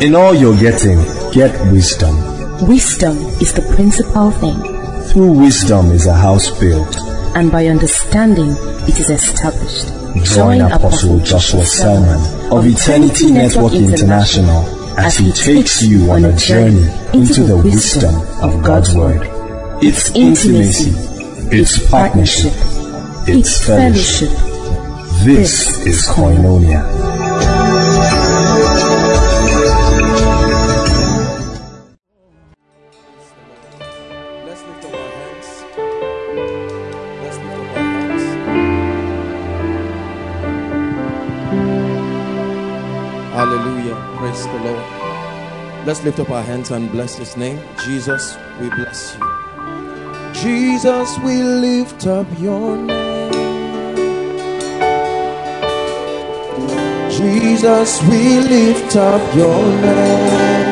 In all you're getting, get wisdom. Wisdom is the principal thing, Through wisdom is a house built. and by understanding it is established. Join Apostle Joshua Selman of Eternity Network International as he takes you on a journey into the wisdom of God's Word. It's intimacy, it's partnership, it's fellowship. This is Koinonia. Let's lift up our hands and bless his name. Jesus, we bless you. Jesus, we lift up your name. Jesus, we lift up your name.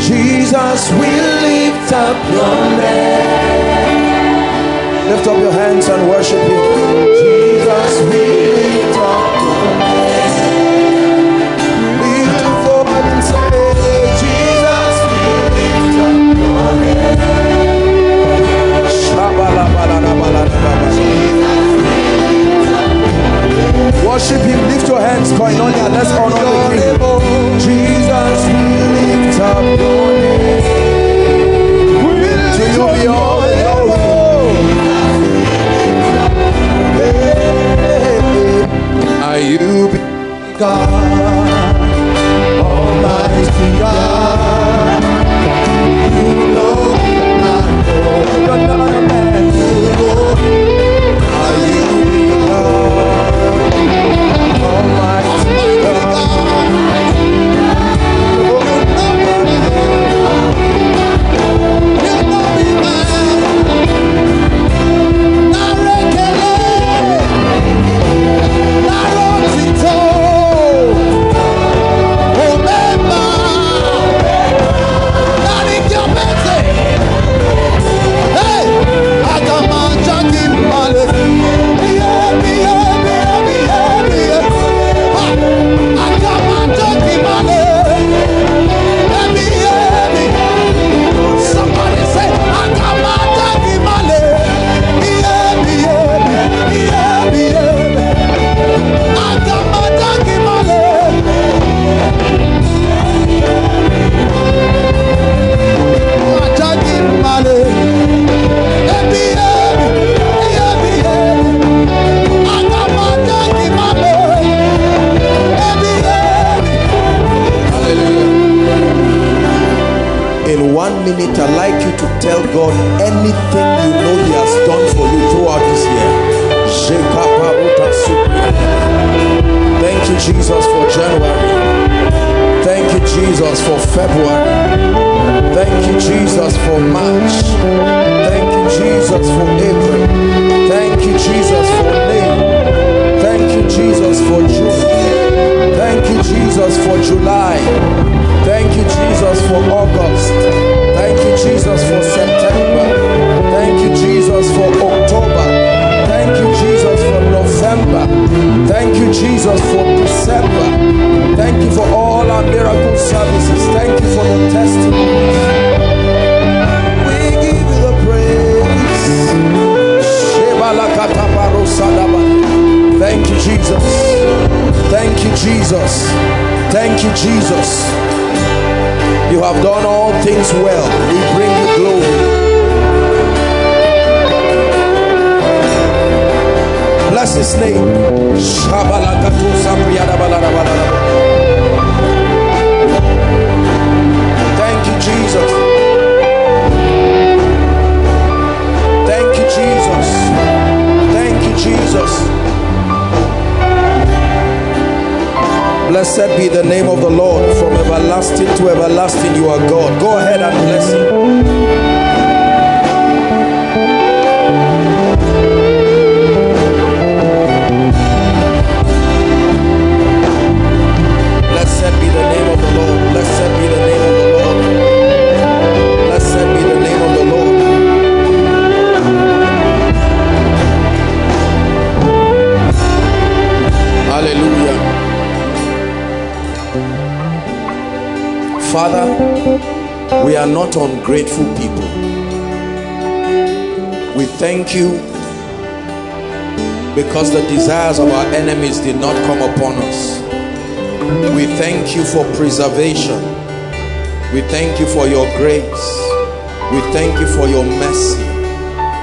Jesus, we lift up your name. Lift up your hands and worship Him. Jesus, we Worship Him. Lift your hands, Koinonia. Let's honor the King. Jesus, we lift up your name. To you be all. Are you God, Almighty God? You know. You're not man Jesus. You have done all things well. We bring you glory. Bless his name. Thank you, Jesus. Thank you, Jesus. Thank you, Jesus. Blessed be the name of the Lord from everlasting to everlasting. You are God. Go ahead and bless Him. Father, we are not ungrateful people. We thank you because the desires of our enemies did not come upon us. We thank you for preservation. We thank you for your grace. We thank you for your mercy.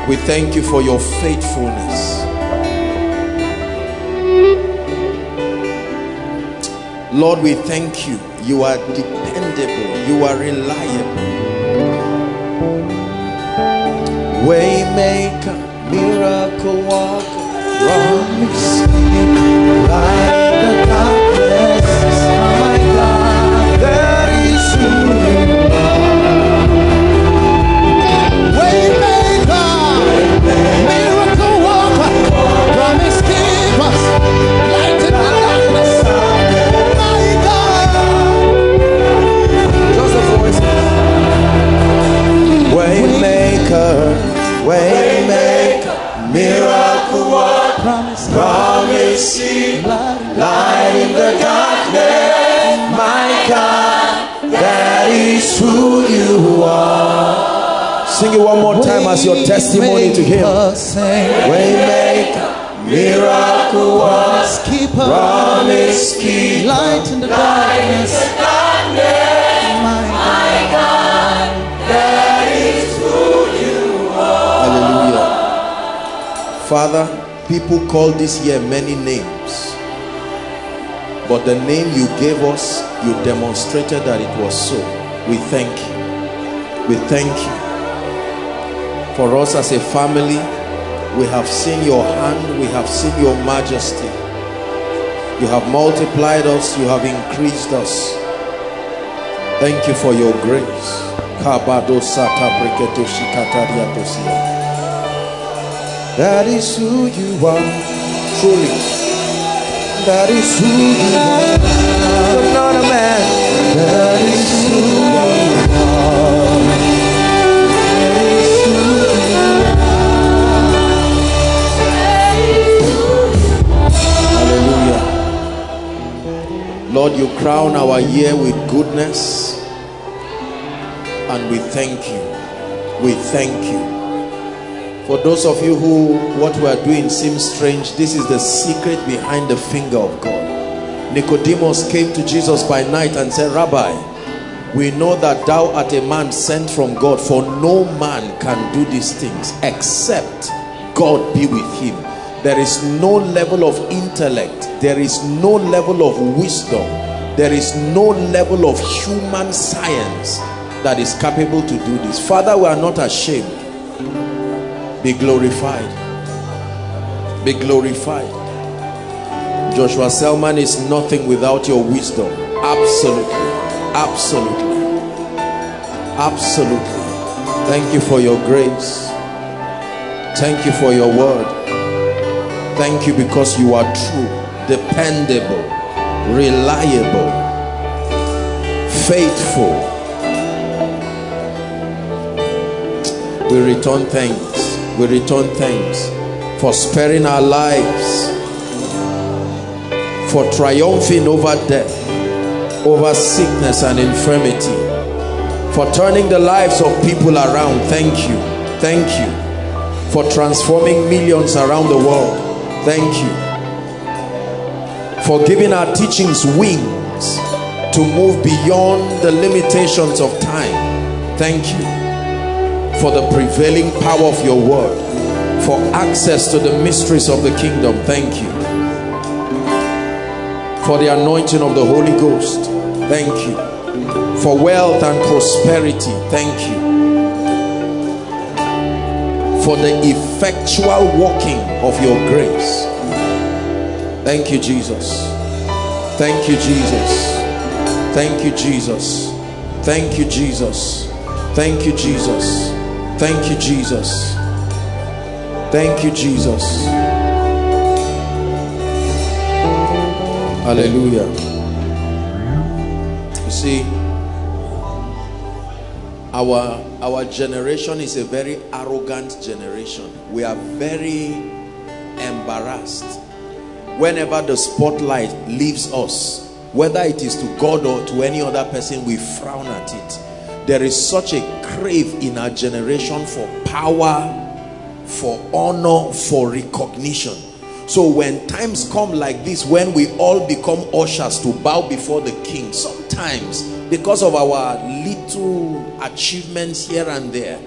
We thank you for your faithfulness. Lord, we thank you. You are dependable. You are reliable. Waymaker, miracle worker, promise promise, light in the darkness. My God, that is who you are. Sing it one more time as your testimony to Him. Waymaker, miracle worker, promise, keep Light in the darkness. Hallelujah. Father, people call this year many names. But the name you gave us, you demonstrated that it was so. We thank you. We thank you. For us as a family, we have seen your hand, we have seen your majesty. You have multiplied us, you have increased us. Thank you for your grace. That is who you are, truly. That is who you are. You're not a man. That is who you are. That is who Hallelujah. Lord, you crown our year with goodness and we thank you. We thank you. For those of you who what we are doing seems strange, this is the secret behind the finger of God. Nicodemus came to Jesus by night and said, Rabbi, we know that thou art a man sent from God, for no man can do these things except God be with him. There is no level of intellect, there is no level of wisdom, there is no level of human science that is capable to do this. Father, we are not ashamed. Be glorified. Be glorified. Joshua Selman is nothing without your wisdom. Absolutely. Absolutely. Absolutely. Thank you for your grace. Thank you for your word. Thank you because you are true, dependable, reliable, faithful. We return thanks. We return thanks for sparing our lives, for triumphing over death, over sickness and infirmity, for turning the lives of people around. Thank you. Thank you. For transforming millions around the world. Thank you. For giving our teachings wings to move beyond the limitations of time. Thank you for the prevailing power of your word for access to the mysteries of the kingdom. Thank you. For the anointing of the Holy Ghost. Thank you. For wealth and prosperity. Thank you. For the effectual working of your grace. Thank you Jesus. Thank you Jesus. Thank you Jesus. Thank you Jesus. Thank you Jesus Thank you, Jesus. Thank you, Jesus. Hallelujah. You see, our our generation is a very arrogant generation. We are very embarrassed. Whenever the spotlight leaves us, whether it is to God or to any other person, we frown at it. There is such a crave in our generation for power, for honor, for recognition. So when times come like this, when we all become ushers to bow before the king, sometimes because of our little achievements here and there,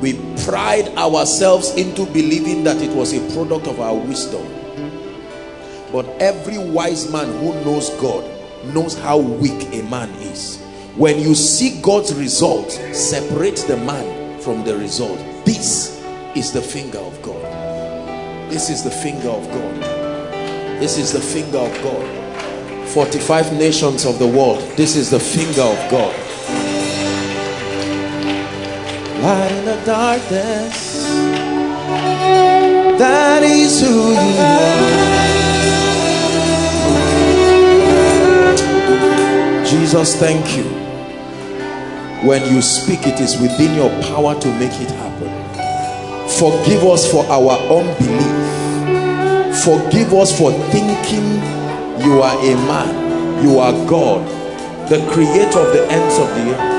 we pride ourselves into believing that it was a product of our wisdom. But every wise man who knows God knows how weak a man is. When you see God's result, separate the man from the result. This is the finger of God. This is the finger of God. This is the finger of God. 45 nations of the world. This is the finger of God. Light in the darkness. That is who you are. Jesus, thank you. When you speak, it is within your power to make it happen. Forgive us for our unbelief. Forgive us for thinking you are a man, you are God, the creator of the ends of the earth.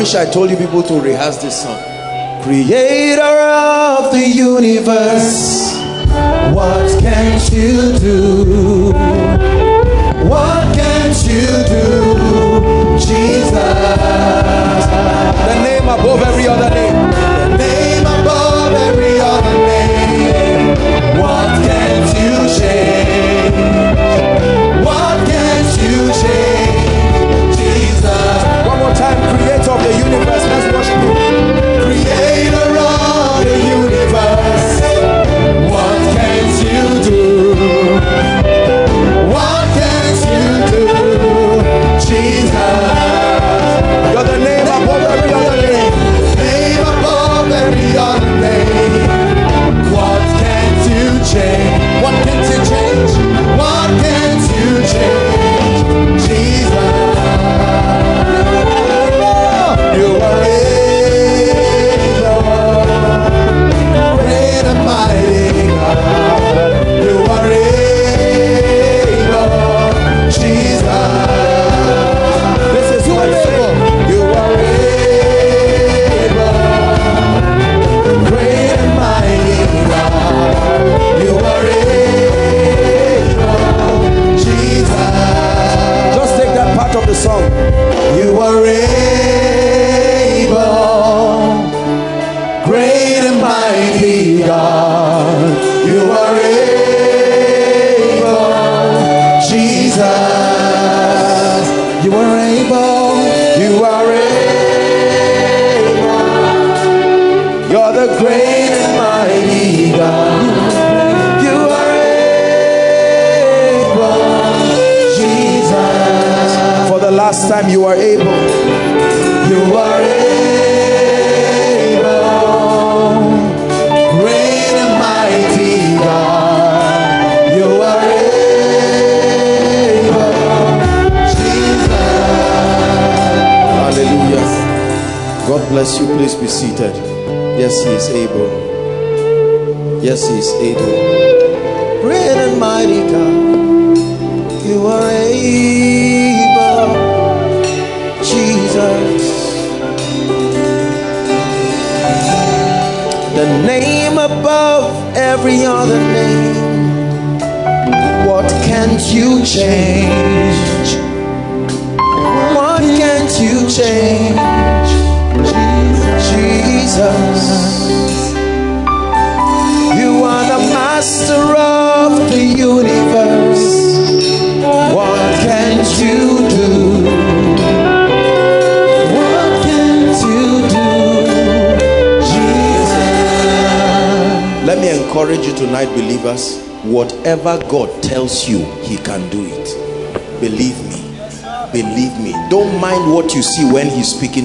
Wish I told you people to rehearse this song. Creator of the universe, what can't you do? What can't you do, Jesus? The name above every other name.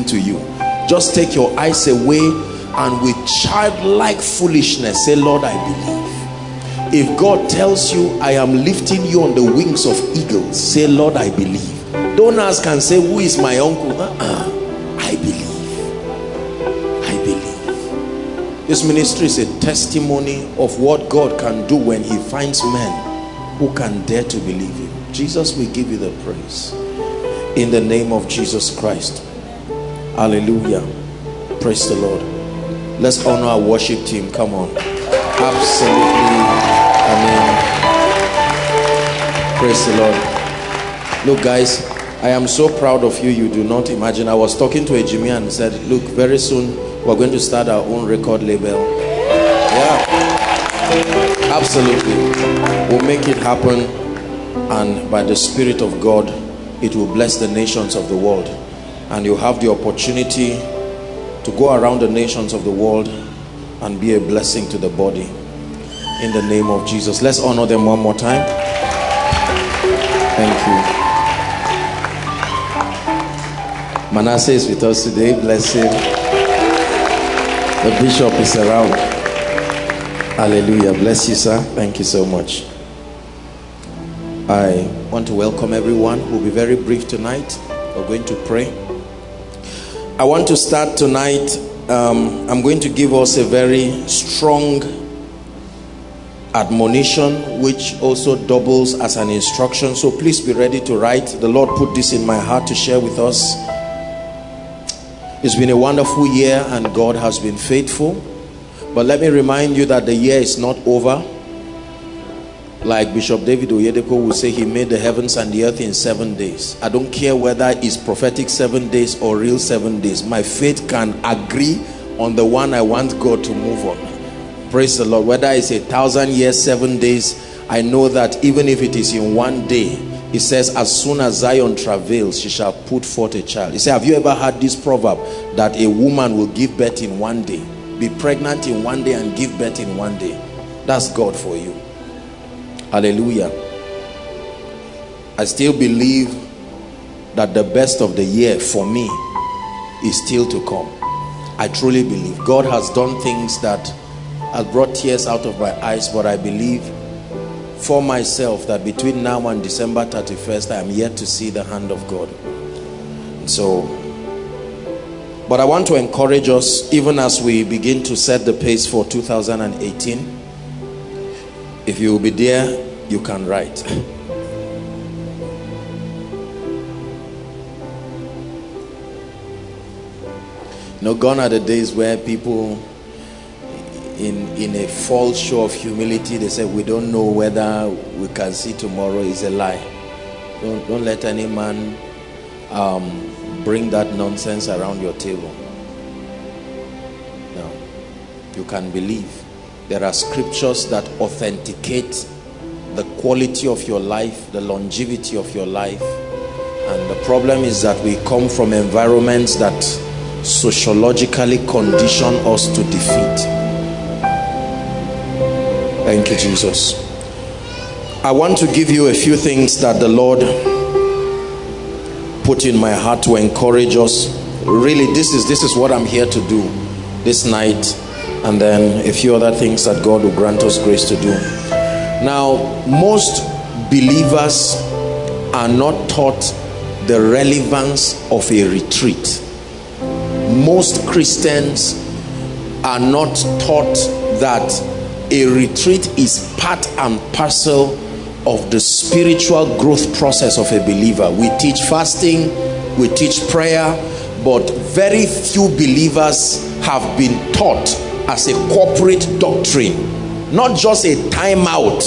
To you. Just take your eyes away and with childlike foolishness say, Lord, I believe. If God tells you, I am lifting you on the wings of eagles, say, Lord, I believe. Don't ask and say, Who is my uncle? Uh-uh. I believe. I believe. This ministry is a testimony of what God can do when He finds men who can dare to believe Him. Jesus, we give you the praise. In the name of Jesus Christ. Hallelujah. Praise the Lord. Let's honor our worship team. Come on. Absolutely. Amen. Praise the Lord. Look, guys, I am so proud of you. You do not imagine. I was talking to a Jimmy and said, Look, very soon we're going to start our own record label. Yeah. Absolutely. We'll make it happen. And by the Spirit of God, it will bless the nations of the world. And you have the opportunity to go around the nations of the world and be a blessing to the body in the name of Jesus. Let's honor them one more time. Thank you. Manasseh is with us today. Bless him. The bishop is around. Hallelujah. Bless you, sir. Thank you so much. I want to welcome everyone. We'll be very brief tonight. We're going to pray. I want to start tonight. Um, I'm going to give us a very strong admonition, which also doubles as an instruction. So please be ready to write. The Lord put this in my heart to share with us. It's been a wonderful year, and God has been faithful. But let me remind you that the year is not over like Bishop David Oyedepo would say, he made the heavens and the earth in seven days. I don't care whether it's prophetic seven days or real seven days. My faith can agree on the one I want God to move on. Praise the Lord. Whether it's a thousand years, seven days, I know that even if it is in one day, he says, as soon as Zion travails, she shall put forth a child. He said, have you ever heard this proverb that a woman will give birth in one day? Be pregnant in one day and give birth in one day. That's God for you. Hallelujah. I still believe that the best of the year for me is still to come. I truly believe God has done things that have brought tears out of my eyes, but I believe for myself that between now and December 31st, I am yet to see the hand of God. So, but I want to encourage us, even as we begin to set the pace for 2018. If you will be there, you can write. no, gone are the days where people in in a false show of humility they say we don't know whether we can see tomorrow is a lie. Don't, don't let any man um, bring that nonsense around your table. No. You can believe. There are scriptures that authenticate the quality of your life, the longevity of your life. And the problem is that we come from environments that sociologically condition us to defeat. Thank you, Jesus. I want to give you a few things that the Lord put in my heart to encourage us. Really, this is this is what I'm here to do this night, and then a few other things that God will grant us grace to do. Now, most believers are not taught the relevance of a retreat. Most Christians are not taught that a retreat is part and parcel of the spiritual growth process of a believer. We teach fasting, we teach prayer, but very few believers have been taught as a corporate doctrine not just a timeout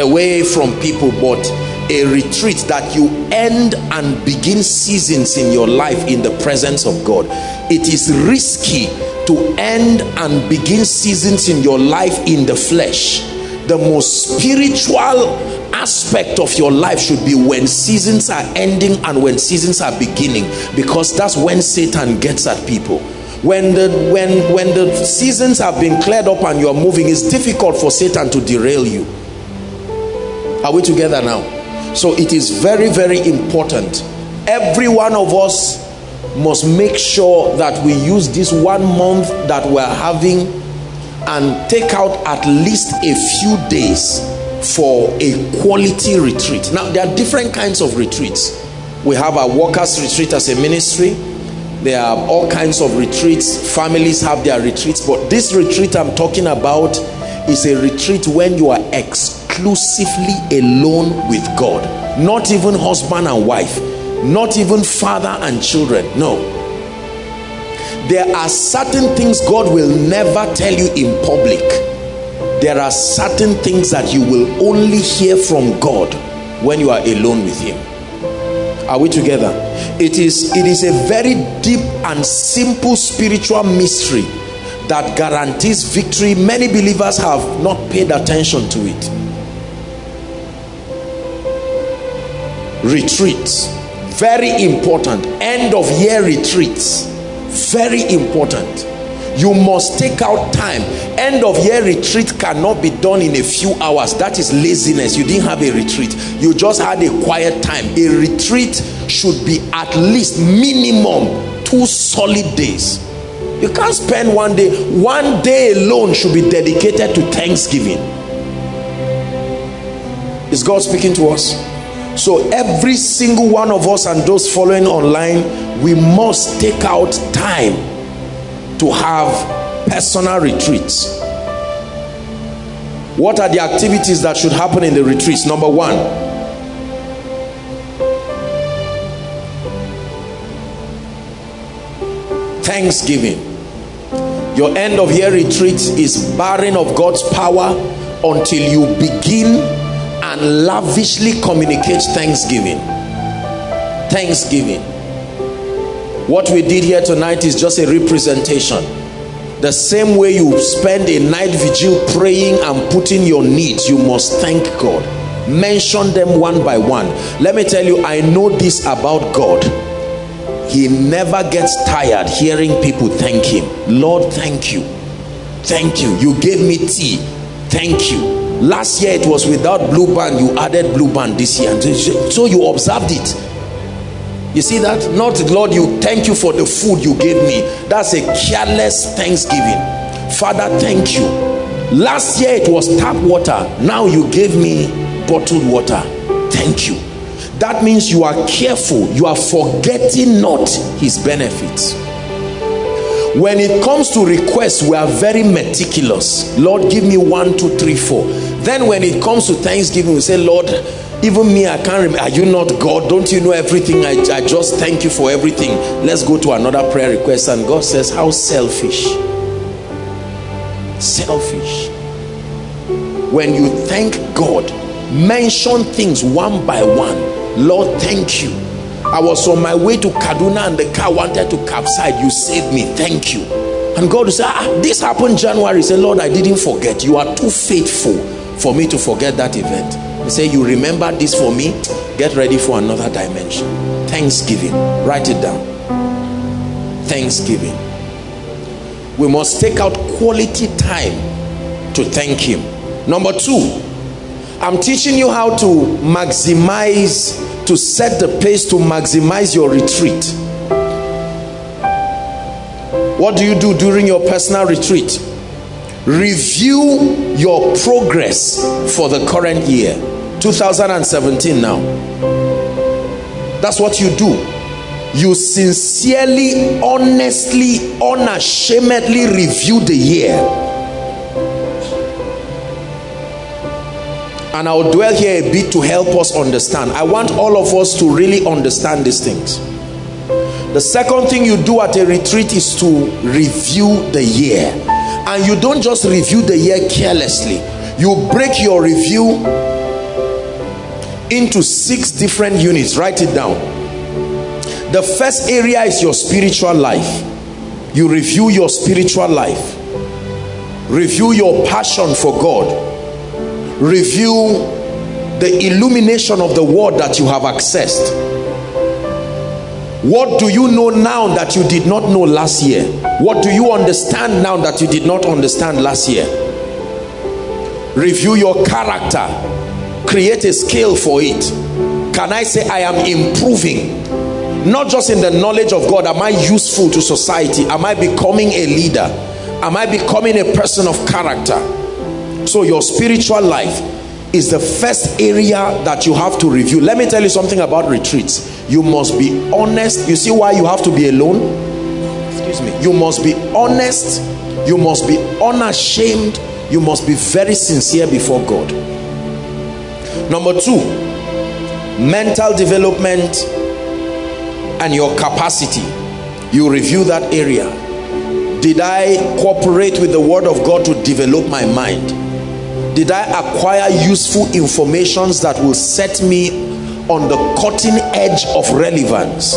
away from people but a retreat that you end and begin seasons in your life in the presence of God. It is risky to end and begin seasons in your life in the flesh. The most spiritual aspect of your life should be when seasons are ending and when seasons are beginning because that's when Satan gets at people when the when when the seasons have been cleared up and you're moving it's difficult for satan to derail you are we together now so it is very very important every one of us must make sure that we use this one month that we're having and take out at least a few days for a quality retreat. Now, there are different kinds of retreats. We have a workers' retreat as a ministry. There are all kinds of retreats. Families have their retreats. But this retreat I'm talking about is a retreat when you are exclusively alone with God. Not even husband and wife. Not even father and children. No. There are certain things God will never tell you in public there are certain things that you will only hear from God when you are alone with him are we together? It is it is a very deep and simple spiritual mystery that guarantees victory. Many believers have not paid attention to it. Retreats. Very important. End of year retreats. Very important you must take out time. End of year retreat cannot be done in a few hours. That is laziness. You didn't have a retreat. You just had a quiet time. A retreat should be at least minimum two solid days. You can't spend one day. One day alone should be dedicated to thanksgiving. Is god speaking to us? So every single one of us and those following online we must take out time to have personal retreats. What are the activities that should happen in the retreats? Number one thanksgiving. Your end of year retreat is barren of God's power until you begin and lavishly communicate thanksgiving. Thanksgiving what we did here tonight is just a representation. The same way you spend a night vigil praying and putting your needs you must thank god. Mention them one by one. Let me tell you i know this about god. He never gets tired hearing people thank him. Lord thank you. Thank you. You gave me tea. Thank you. Last year it was without blue band. You added blue band this year. So you observed it you see that? Not, Lord, you thank you for the food you gave me. That's a careless thanksgiving. Father, thank you. Last year it was tap water. Now you gave me bottled water. Thank you. That means you are careful. You are forgetting not his benefits. When it comes to requests, we are very meticulous. Lord, give me one, two, three, four. Then when it comes to thanksgiving, we say, Lord, even me i can't remember are you not god? Don't you know everything? I, I just thank you for everything. Let's go to another prayer request and god says how selfish. Selfish. When you thank god mention things one by one. Lord thank you. I was on my way to kaduna and the car wanted to capsize. You saved me. Thank you. And god say ah, this happened january. Say lord i didn't forget. You are too faithful for me to forget that event say you remember this for me? Get ready for another dimension. Thanksgiving. Write it down. Thanksgiving. We must take out quality time to thank him. Number two i'm teaching you how to maximize to set the pace to maximize your retreat. What do you do during your personal retreat review your progress for the current year 2017 now. That's what you do. You sincerely honestly unashamedly review the year. And i'll dwell here a bit to help us understand. I want all of us to really understand these things. The second thing you do at a retreat is to review the year and you don't just review the year carelessly. You break your review into six different units. Write it down. The first area is your spiritual life. You review your spiritual life. Review your passion for God. Review the illumination of the word that you have accessed what do you know now that you did not know last year? What do you understand now that you did not understand last year? Review your character. Create a scale for it. Can i say i am improving? Not just in the knowledge of god am i useful to society? Am i becoming a leader? Am I becoming a person of character? So your spiritual life is the first area that you have to review. Let me tell you something about retreats. You must be honest. You see why you have to be alone? Excuse me. You must be honest. You must be unashamed. You must be very sincere before God. Number two, mental development and your capacity. You review that area. Did I cooperate with the word of God to develop my mind? Did I acquire useful informations that will set me on the cutting edge of relevance?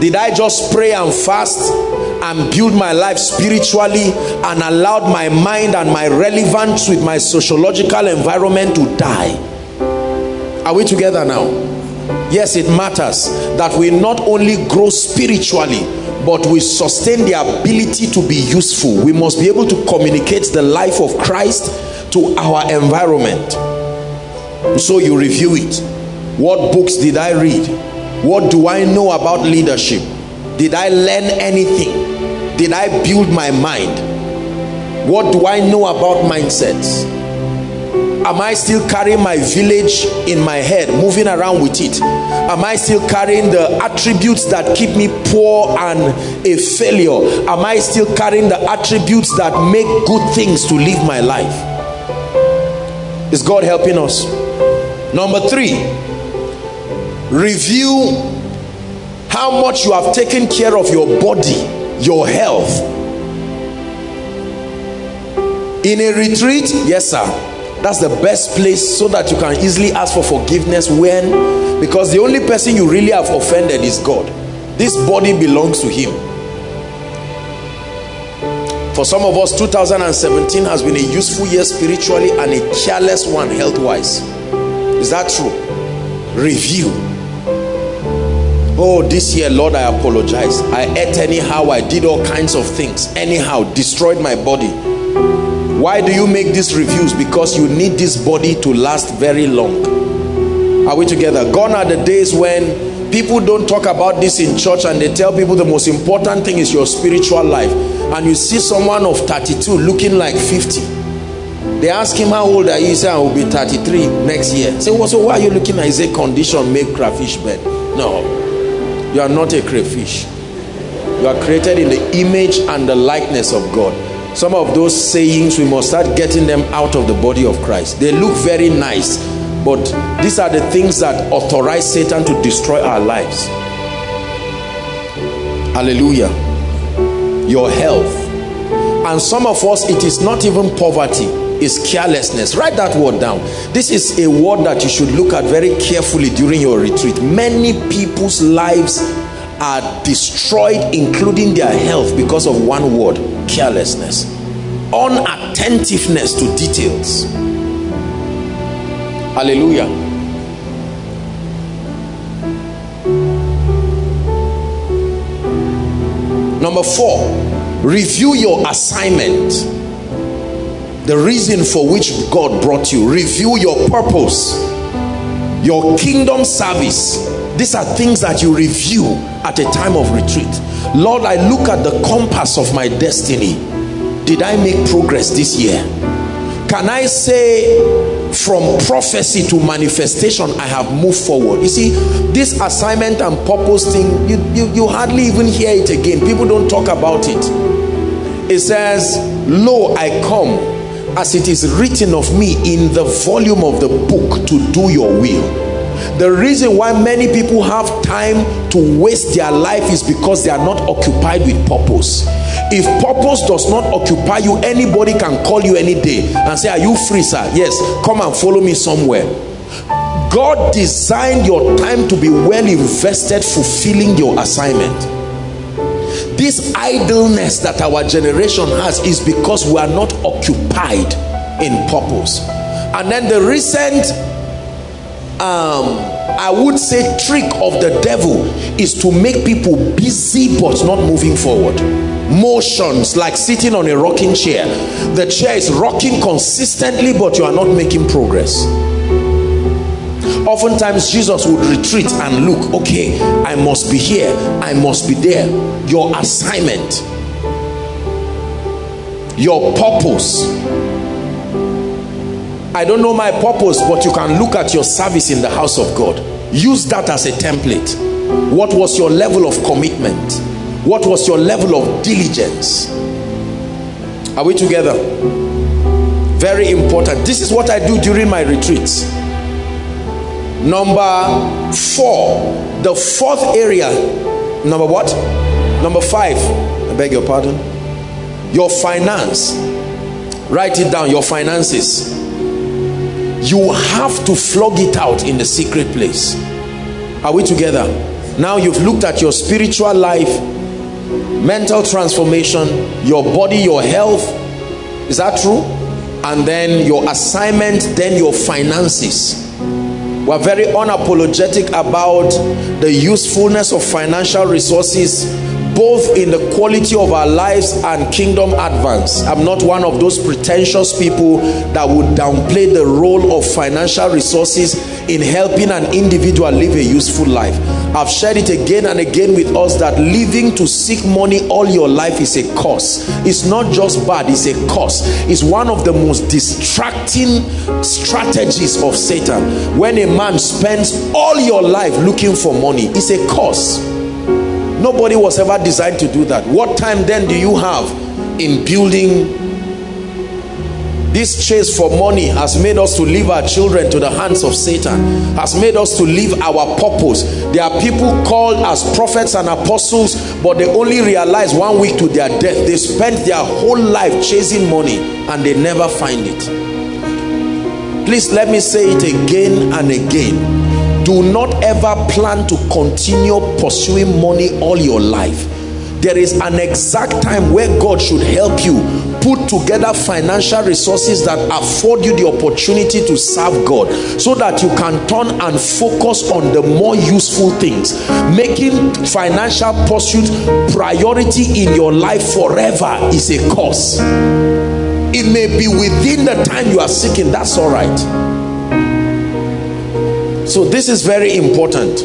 Did I just pray and fast and build my life spiritually and allowed my mind and my relevance with my sociological environment to die? Are we together now? Yes, it matters that we not only grow spiritually, but we sustain the ability to be useful. We must be able to communicate the life of Christ to our environment. So you review it. What books did I read? What do I know about leadership? Did I learn anything? Did I build my mind? What do I know about mindsets? Am I still carrying my village in my head, moving around with it? Am I still carrying the attributes that keep me poor and a failure? Am I still carrying the attributes that make good things to live my life? Is God helping us? Number three, review how much you have taken care of your body, your health. In a retreat, yes, sir. That's the best place so that you can easily ask for forgiveness when, because the only person you really have offended is God. This body belongs to Him. For some of us, 2017 has been a useful year spiritually and a careless one health-wise. Is that true? Review oh this year lord i apologize i ate anyhow i did all kinds of things anyhow destroyed my body why do you make these reviews because you need this body to last very long. Are we together? Gone are the days when people don't talk about this in church and they tell people the most important thing is your spiritual life. And you see someone of 32 looking like 50 they ask him how old are you? He say i will be 33 next year. Say well so why are you looking at his condition make crayfish bed? No. You are not a crayfish. You are created in the image and the likeness of God. Some of those sayings, we must start getting them out of the body of Christ. They look very nice, but these are the things that authorize Satan to destroy our lives. Hallelujah. Your health. And some of us, it is not even poverty is carelessness write that word down this is a word that you should look at very carefully during your retreat many people's lives are destroyed including their health because of one word carelessness unattentiveness to details hallelujah number four review your assignment the reason for which God brought you. Review your purpose, your kingdom service. These are things that you review at a time of retreat. Lord, I look at the compass of my destiny. Did I make progress this year? Can I say from prophecy to manifestation, I have moved forward? You see, this assignment and purpose thing, you, you, you hardly even hear it again. People don't talk about it. It says, Lo, I come as it is written of me in the volume of the book to do your will the reason why many people have time to waste their life is because they are not occupied with purpose. If purpose does not occupy you anybody can call you any day and say are you free sir? Yes come and follow me somewhere. God designed your time to be well invested fulfilling your assignment. This idleness that our generation has is because we are not occupied in purpose. And then the recent um i would say trick of the devil is to make people busy but not moving forward. Motions like sitting on a rocking chair. The chair is rocking consistently but you are not making progress. Oftentimes jesus would retreat and look okay i must be here. I must be there. Your assignment. Your purpose I don't know my purpose but you can look at your service in the house of God. Use that as a template. What was your level of commitment? What was your level of diligence? Are we together? Very important. This is what I do during my retreats. Number four. The fourth area. Number what? Number five. I beg your pardon. Your finance. Write it down. Your finances you have to flog it out in the secret place. Are we together? Now you've looked at your spiritual life mental transformation your body your health. Is that true? And then your assignment then your finances. We're very unapologetic about the usefulness of financial resources both in the quality of our lives and kingdom advance. I'm not one of those pretentious people that would downplay the role of financial resources in helping an individual live a useful life. I've shared it again and again with us that living to seek money all your life is a curse. It's not just bad, it's a curse. It's one of the most distracting strategies of Satan. When a man spends all your life looking for money, it's a curse nobody was ever designed to do that. What time then do you have in building? This chase for money has made us to leave our children to the hands of Satan has made us to leave our purpose. There are people called as prophets and apostles but they only realize one week to their death. They spent their whole life chasing money and they never find it. Please let me say it again and again do not ever plan to continue pursuing money all your life. There is an exact time where God should help you put together financial resources that afford you the opportunity to serve God so that you can turn and focus on the more useful things making financial pursuit priority in your life forever is a cause it may be within the time you are seeking. That's all right so this is very important.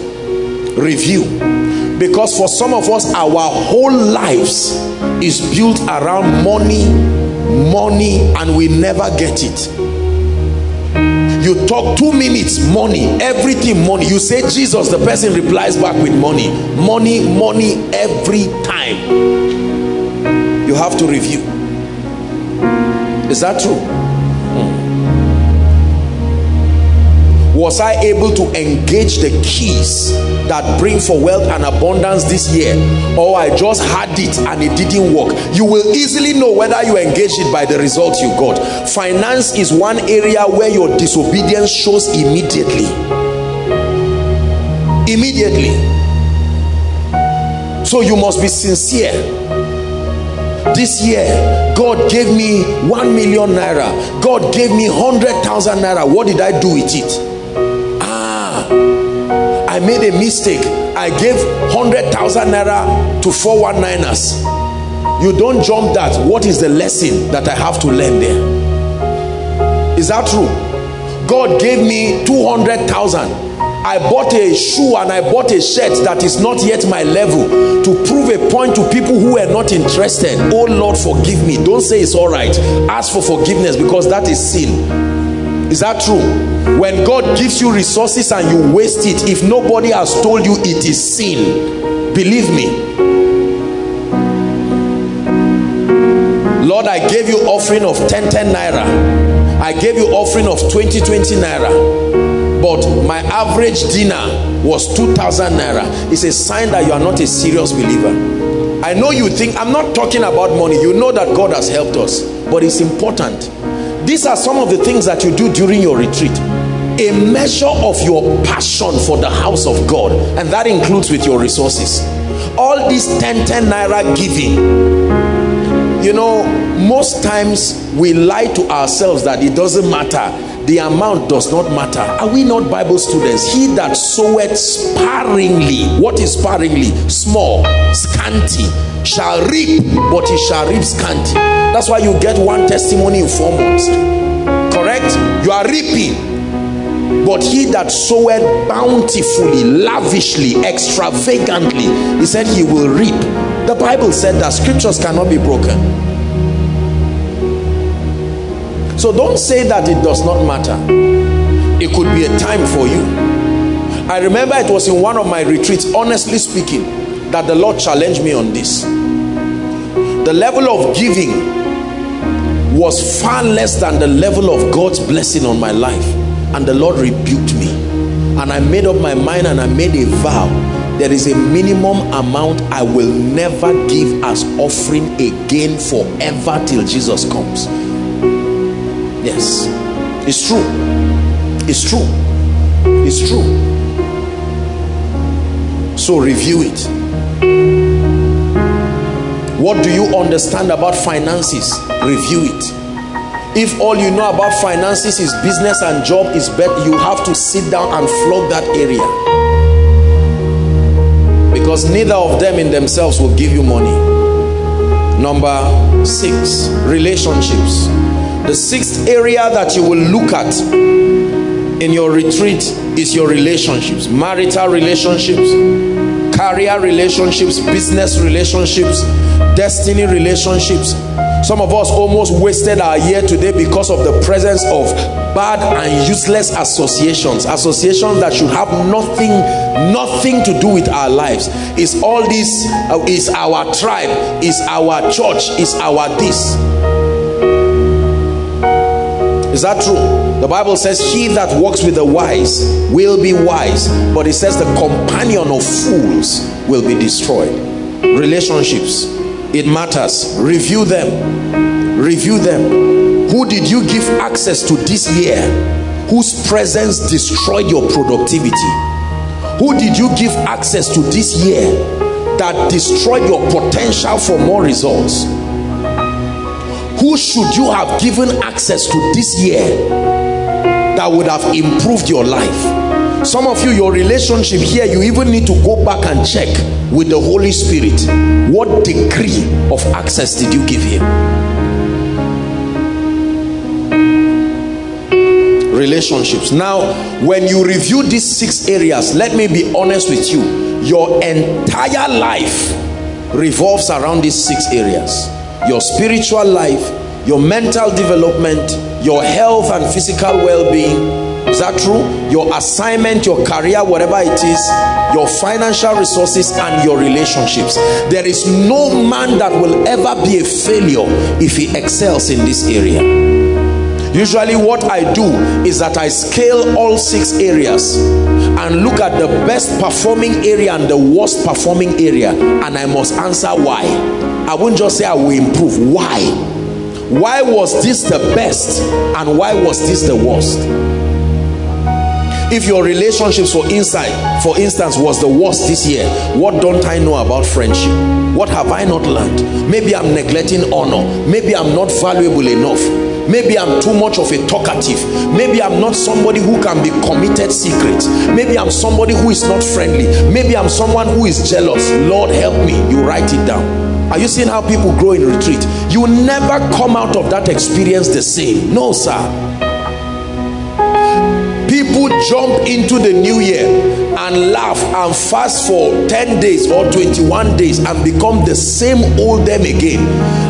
Review. Because for some of us our whole lives is built around money money and we never get it. You talk two minutes money everything money. You say jesus the person replies back with money money money every time. You have to review. Is that true was I able to engage the keys that bring for wealth and abundance this year? Or I just had it and it didn't work? You will easily know whether you engage it by the result you got. Finance is one area where your disobedience shows immediately. Immediately. So you must be sincere. This year God gave me 1 million naira. God gave me 100,000 naira. What did I do with it made a mistake I gave 100,000 naira to 419ers you don't jump that. What is the lesson that I have to learn there? Is that true? God gave me 200,000 I bought a shoe and I bought a shirt that is not yet my level to prove a point to people who are not interested. Oh Lord forgive me. Don't say it's all right. Ask for forgiveness because that is sin is that true? When god gives you resources and you waste it if nobody has told you it is sin believe me. Lord i gave you offering of 10 10 naira. I gave you offering of 20 20 naira. But my average dinner was 2000 naira. It's a sign that you are not a serious believer. I know you think i'm not talking about money. You know that god has helped us but it's important these are some of the things that you do during your retreat. A measure of your passion for the house of God and that includes with your resources. All this 10 10 naira giving. You know most times we lie to ourselves that it doesn't matter. The amount does not matter. Are we not bible students? He that soweth sparingly what is sparingly? Small scanty shall reap but he shall reap scanty that's why you get one testimony in four months correct you are reaping but he that soweth bountifully lavishly extravagantly he said he will reap the bible said that scriptures cannot be broken So don't say that it does not matter. It could be a time for you. I remember it was in one of my retreats, honestly speaking, that the Lord challenged me on this. The level of giving was far less than the level of God's blessing on my life. And the Lord rebuked me. And I made up my mind and I made a vow. There is a minimum amount I will never give as offering again forever till Jesus comes. Yes, it's true. It's true. It's true. So review it. What do you understand about finances? Review it. If all you know about finances is business and job is better, you have to sit down and flog that area. Because neither of them in themselves will give you money. Number six, relationships. The sixth area that you will look at in your retreat is your relationships, marital relationships, career relationships, business relationships, destiny relationships. Some of us almost wasted our year today because of the presence of bad and useless associations, associations that should have nothing, nothing to do with our lives. Is all this, uh, is our tribe, is our church, is our this. Is that true? The Bible says, He that walks with the wise will be wise. But it says, The companion of fools will be destroyed. Relationships, it matters. Review them. Review them. Who did you give access to this year? Whose presence destroyed your productivity? Who did you give access to this year that destroyed your potential for more results? Who should you have given access to this year that would have improved your life? Some of you your relationship here you even need to go back and check with the holy spirit. What degree of access did you give him? Relationships. Now when you review these six areas let me be honest with you. Your entire life revolves around these six areas your spiritual life, your mental development, your health and physical well-being. Is that true? Your assignment, your career, whatever it is, your financial resources and your relationships. There is no man that will ever be a failure if he excels in this area. Usually what I do is that I scale all six areas and look at the best performing area and the worst performing area and I must answer why. I won't just say I will improve. Why? Why was this the best and why was this the worst? If your relationships for inside, for instance, was the worst this year, what don't I know about friendship? What have I not learned? Maybe I'm neglecting honor. Maybe I'm not valuable enough. Maybe I'm too much of a talkative. Maybe I'm not somebody who can be committed secret. Maybe I'm somebody who is not friendly. Maybe I'm someone who is jealous. Lord help me. You write it down are you seeing how people grow in retreat? You never come out of that experience the same. No, sir. People jump into the new year and laugh and fast for 10 days or 21 days and become the same old them again.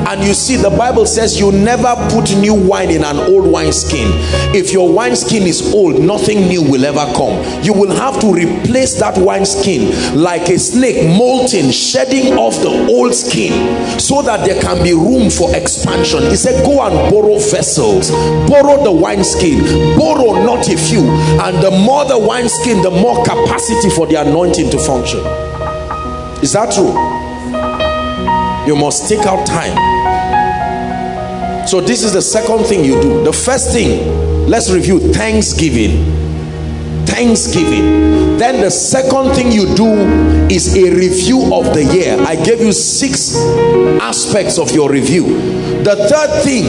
And you see the bible says you never put new wine in an old wine skin. If your wine skin is old nothing new will ever come. You will have to replace that wine skin like a snake molting shedding off the old skin so that there can be room for expansion. He said go and borrow vessels. Borrow the wine skin. Borrow not a few. And the more the wine skin the more capacity capacity for the anointing to function. Is that true? You must take out time. So this is the second thing you do. The first thing, let's review thanksgiving. Thanksgiving. Then the second thing you do is a review of the year. I gave you six aspects of your review. The third thing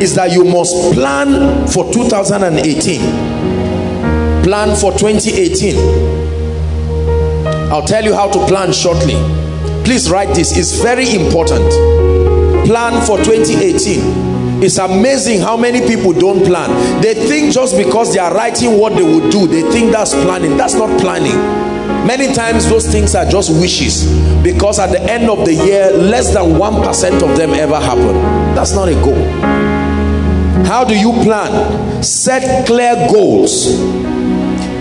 is that you must plan for 2018 plan for 2018 I'll tell you how to plan shortly. Please write this. It's very important. Plan for 2018 it's amazing how many people don't plan. They think just because they are writing what they would do they think that's planning. That's not planning. Many times those things are just wishes because at the end of the year less than one percent of them ever happen. That's not a goal. How do you plan? Set clear goals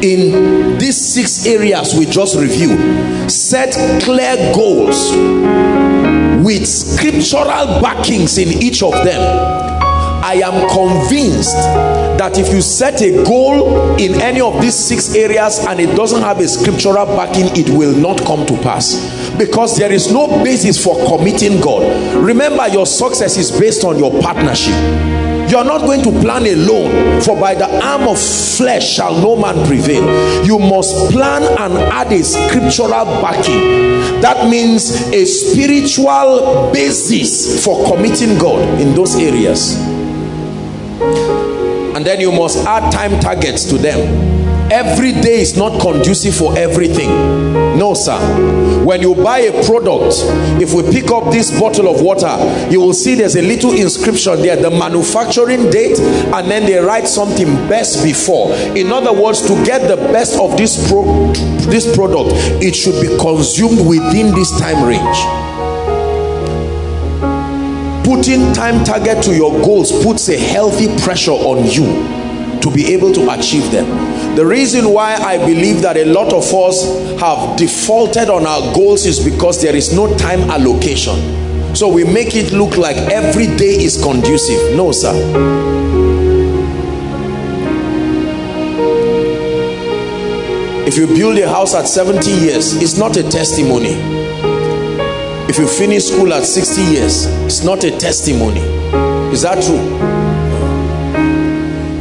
in these six areas we just reviewed. Set clear goals with scriptural backings in each of them I am convinced that if you set a goal in any of these six areas and it doesn't have a scriptural backing, it will not come to pass because there is no basis for committing God. Remember, your success is based on your partnership. You are not going to plan alone, for by the arm of flesh shall no man prevail. You must plan and add a scriptural backing. That means a spiritual basis for committing God in those areas and then you must add time targets to them every day is not conducive for everything no sir. When you buy a product if we pick up this bottle of water you will see there's a little inscription there the manufacturing date and then they write something best before. In other words to get the best of this pro this product it should be consumed within this time range. Putting time target to your goals puts a healthy pressure on you to be able to achieve them. The reason why i believe that a lot of us have defaulted on our goals is because there is no time allocation. So we make it look like every day is conducive. No sir. If you build a house at 70 years it's not a testimony. If you finish school at 60 years it's not a testimony. Is that true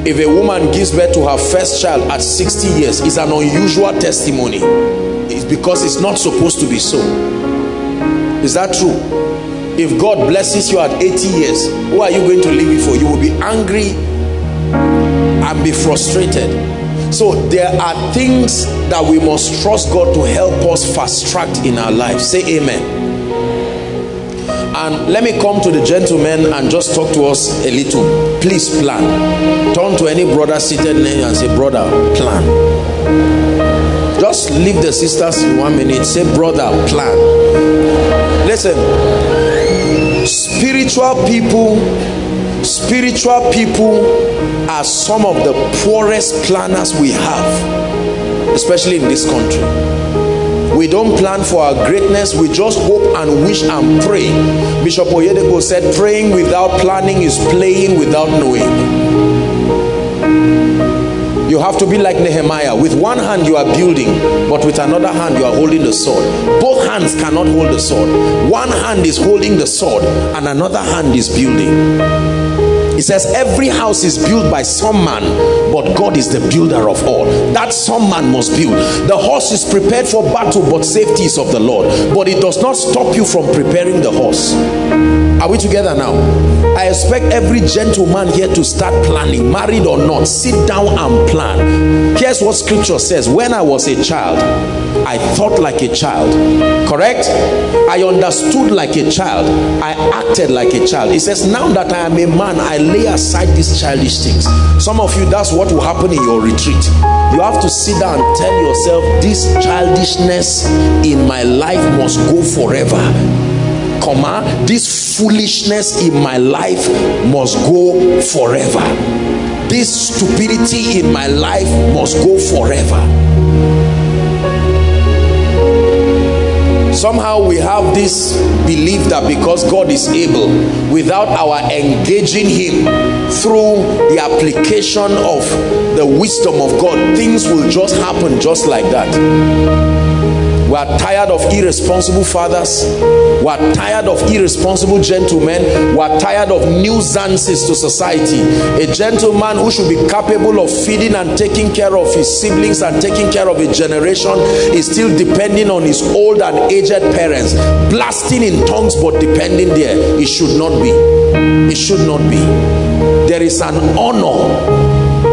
if a woman gives birth to her first child at 60 years it's an unusual testimony. It's because it's not supposed to be so. Is that true? If god blesses you at 80 years who are you going to leave it for? You will be angry and be frustrated. So there are things that we must trust god to help us fast track in our life. Say amen. And let me come to the gentleman and just talk to us a little please plan. Turn to any brother seated near you and say brother plan. Just leave the sisters in one minute. Say brother plan. Listen. Spiritual people spiritual people are some of the poorest planners we have especially in this country we don't plan for our greatness. We just hope and wish and pray. Bishop oyedepo said praying without planning is playing without knowing. You have to be like Nehemiah. With one hand you are building but with another hand you are holding the sword. Both hands cannot hold the sword. One hand is holding the sword and another hand is building. He says every house is built by some man but god is the builder of all. That some man must build. The horse is prepared for battle but safety is of the lord. But it does not stop you from preparing the horse are we together now? I expect every gentleman here to start planning married or not sit down and plan. Here's what scripture says. When i was a child i thought like a child. Correct? I understood like a child. I acted like a child. It says now that i am a man i lay aside these childish things. Some of you that's what will happen in your retreat. You have to sit down and tell yourself this childishness in my life must go forever comma this foolishness in my life must go forever. This stupidity in my life must go forever. Somehow we have this belief that because God is able without our engaging him through the application of the wisdom of God things will just happen just like that we are tired of irresponsible fathers. We are tired of irresponsible gentlemen. We are tired of nuisances to society. A gentleman who should be capable of feeding and taking care of his siblings and taking care of a generation is still depending on his old and aged parents. Blasting in tongues but depending there. It should not be. It should not be. There is an honor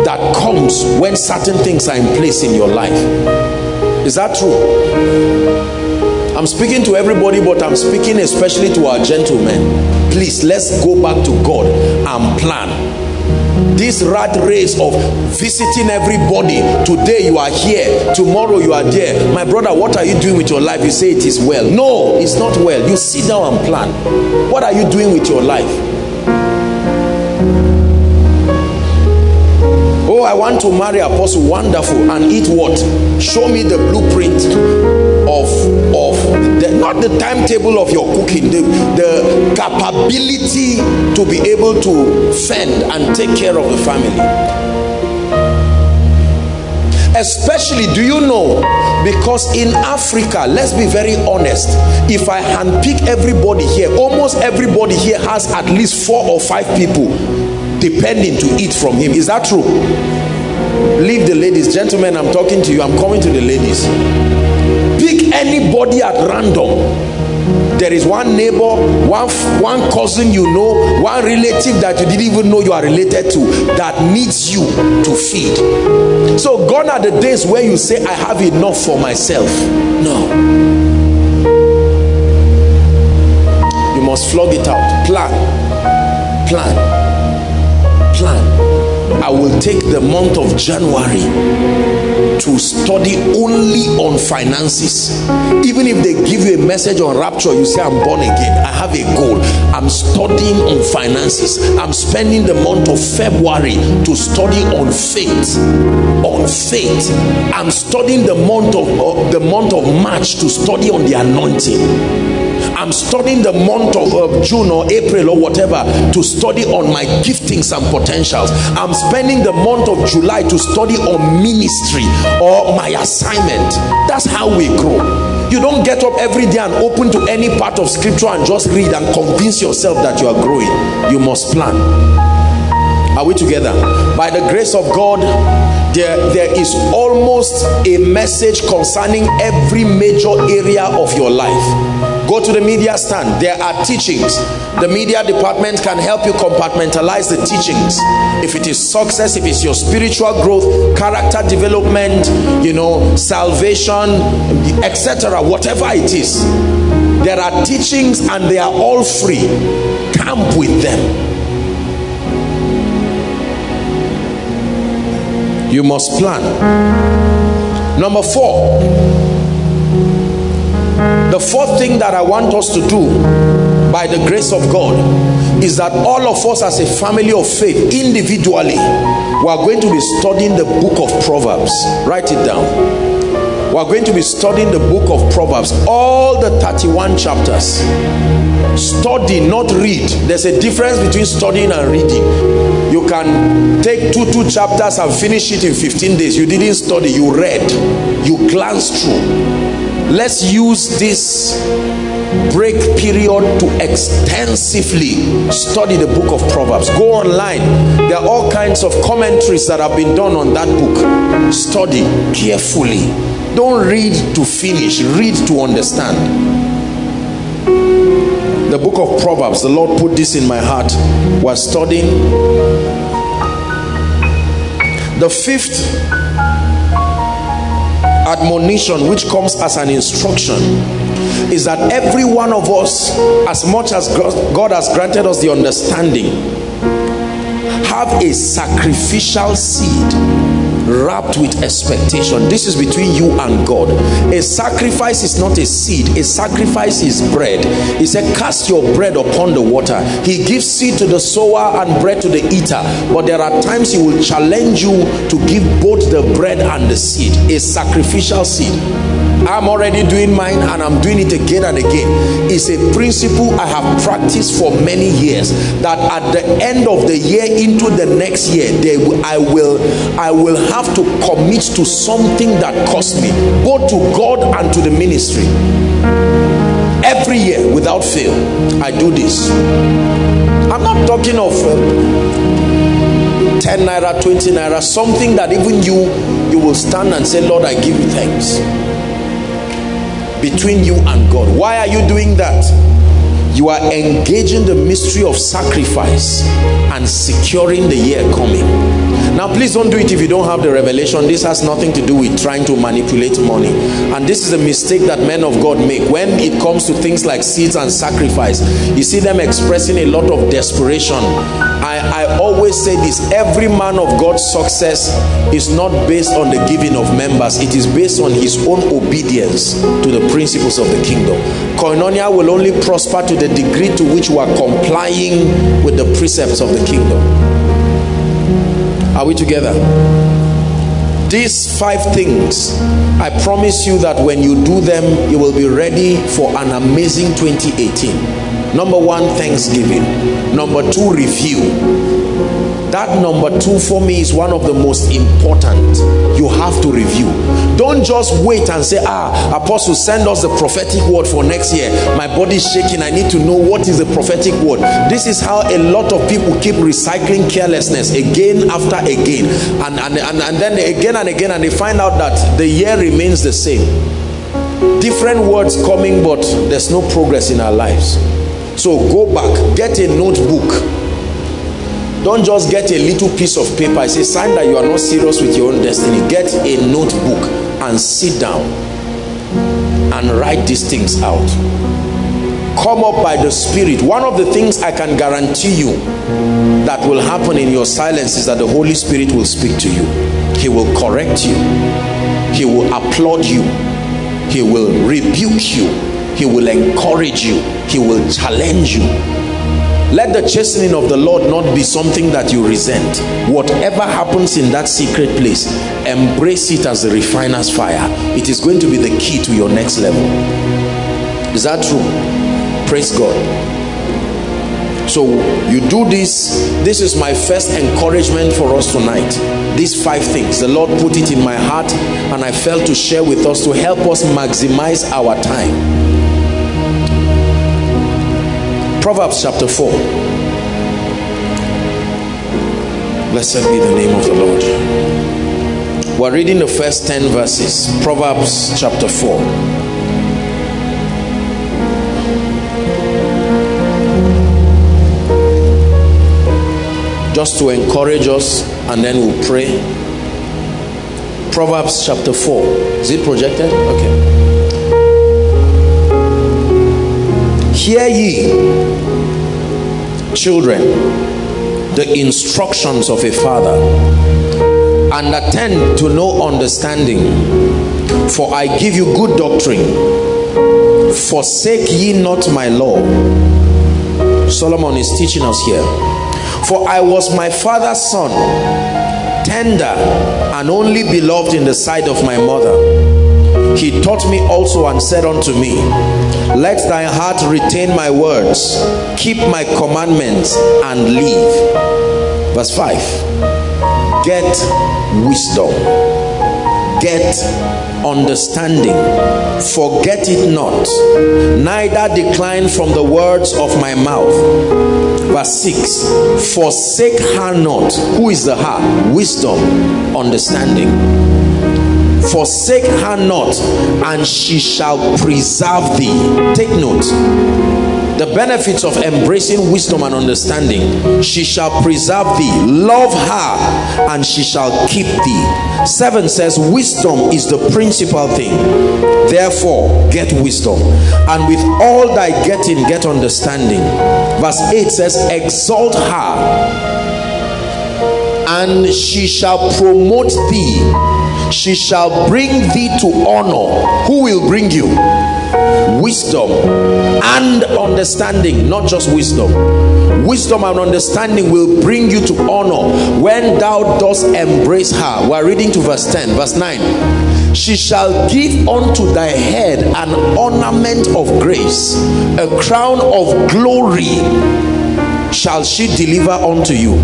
that comes when certain things are in place in your life is that true? I'm speaking to everybody, but I'm speaking especially to our gentlemen. Please, let's go back to God and plan. This rat race of visiting everybody. Today you are here, tomorrow you are there. My brother, what are you doing with your life? You say it is well. No, it's not well. You sit down and plan. What are you doing with your life? I want to marry apostle. Wonderful. And eat what? Show me the blueprint of of the, not the timetable of your cooking, the, the capability to be able to fend and take care of the family especially do you know because in africa let's be very honest if i handpick everybody here almost everybody here has at least four or five people depending to eat from him. Is that true? Leave the ladies. Gentlemen i'm talking to you. I'm coming to the ladies. Pick anybody at random. There is one neighbor one one cousin you know one relative that you didn't even know you are related to that needs you to feed. So gone are the days where you say i have enough for myself. No. You must flog it out. Plan. Plan. plan I will take the month of January to study only on finances. Even if they give you a message on rapture, you say, I'm born again. I have a goal. I'm studying on finances. I'm spending the month of February to study on faith. On faith. I'm studying the month of uh, the month of March to study on the anointing I'm studying the month of uh, June or April or whatever to study on my giftings and potentials. I'm spending the month of July to study on ministry or my assignment. That's how we grow. You don't get up every day and open to any part of scripture and just read and convince yourself that you are growing. You must plan. Are we together? By the grace of God, there, there is almost a message concerning every major area of your life go to the media stand. There are teachings. The media department can help you compartmentalize the teachings. If it is success if it's your spiritual growth character development you know salvation etc whatever it is there are teachings and they are all free. Camp with them. You must plan. Number four the fourth thing that I want us to do by the grace of God is that all of us as a family of faith individually we are going to be studying the book of Proverbs. Write it down. We are going to be studying the book of Proverbs all the 31 chapters. Study not read. There's a difference between studying and reading. You can take two two chapters and finish it in 15 days. You didn't study you read. You glanced through let's use this break period to extensively study the book of proverbs. Go online. There are all kinds of commentaries that have been done on that book. Study carefully. Don't read to finish. Read to understand. The book of proverbs the lord put this in my heart. We're studying the fifth admonition which comes as an instruction is that every one of us as much as God has granted us the understanding have a sacrificial seed wrapped with expectation. This is between you and god. A sacrifice is not a seed. A sacrifice is bread. He said cast your bread upon the water. He gives seed to the sower and bread to the eater. But there are times he will challenge you to give both the bread and the seed a sacrificial seed I'm already doing mine and I'm doing it again and again. It's a principle I have practiced for many years that at the end of the year into the next year, they, I will I will have to commit to something that costs me, both to God and to the ministry. Every year without fail, I do this. I'm not talking of uh, 10 naira, 20 naira, something that even you you will stand and say, Lord, I give you thanks between you and God. Why are you doing that? You are engaging the mystery of sacrifice and securing the year coming. Now, please don't do it if you don't have the revelation. This has nothing to do with trying to manipulate money. And this is a mistake that men of God make. When it comes to things like seeds and sacrifice, you see them expressing a lot of desperation I, I always say this every man of God's success is not based on the giving of members, it is based on his own obedience to the principles of the kingdom. Koinonia will only prosper to the degree to which we are complying with the precepts of the kingdom. Are we together? These five things, I promise you that when you do them, you will be ready for an amazing 2018. Number one, Thanksgiving. Number two, review that number two for me is one of the most important. You have to review. Don't just wait and say ah apostle send us the prophetic word for next year. My body is shaking. I need to know what is the prophetic word. This is how a lot of people keep recycling carelessness again after again. And and, and, and then again and again and they find out that the year remains the same. Different words coming but there's no progress in our lives. So go back get a notebook don't just get a little piece of paper. It's a sign that you are not serious with your own destiny. Get a notebook and sit down and write these things out. Come up by the spirit. One of the things i can guarantee you that will happen in your silence is that the holy spirit will speak to you. He will correct you. He will applaud you. He will rebuke you. He will encourage you. He will challenge you let the chastening of the Lord not be something that you resent. Whatever happens in that secret place, embrace it as a refiner's fire. It is going to be the key to your next level. Is that true? Praise God. So you do this. This is my first encouragement for us tonight. These five things. The Lord put it in my heart and I felt to share with us to help us maximize our time Proverbs chapter 4. Blessed be the name of the Lord. We're reading the first 10 verses. Proverbs chapter 4. Just to encourage us, and then we'll pray. Proverbs chapter 4. Is it projected? Okay. Hear ye, children, the instructions of a father, and attend to know understanding. For I give you good doctrine. Forsake ye not my law. Solomon is teaching us here. For I was my father's son, tender and only beloved in the sight of my mother he taught me also and said unto me let thy heart retain my words keep my commandments and live. Verse 5 get wisdom get understanding forget it not neither decline from the words of my mouth. Verse 6 forsake her not who is the her wisdom understanding forsake her not and she shall preserve thee. Take note. The benefits of embracing wisdom and understanding. She shall preserve thee. Love her and she shall keep thee. Seven says wisdom is the principal thing. Therefore get wisdom. And with all thy getting get understanding. Verse 8 says exalt her and she shall promote thee. She shall bring thee to honor. Who will bring you? Wisdom and understanding not just wisdom. Wisdom and understanding will bring you to honor. When thou dost embrace her we're reading to verse 10 verse 9 she shall give unto thy head an ornament of grace a crown of glory shall she deliver unto you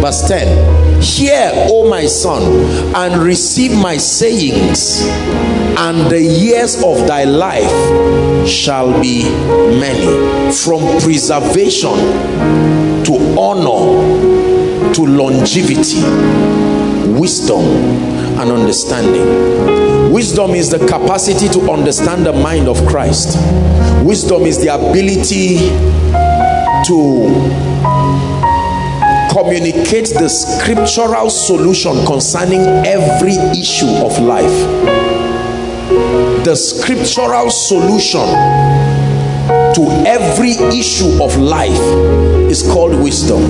verse 10 hear o my son and receive my sayings and the years of thy life shall be many. From preservation to honor to longevity wisdom and understanding. Wisdom is the capacity to understand the mind of christ. Wisdom is the ability to communicate the scriptural solution concerning every issue of life. The scriptural solution to every issue of life is called wisdom.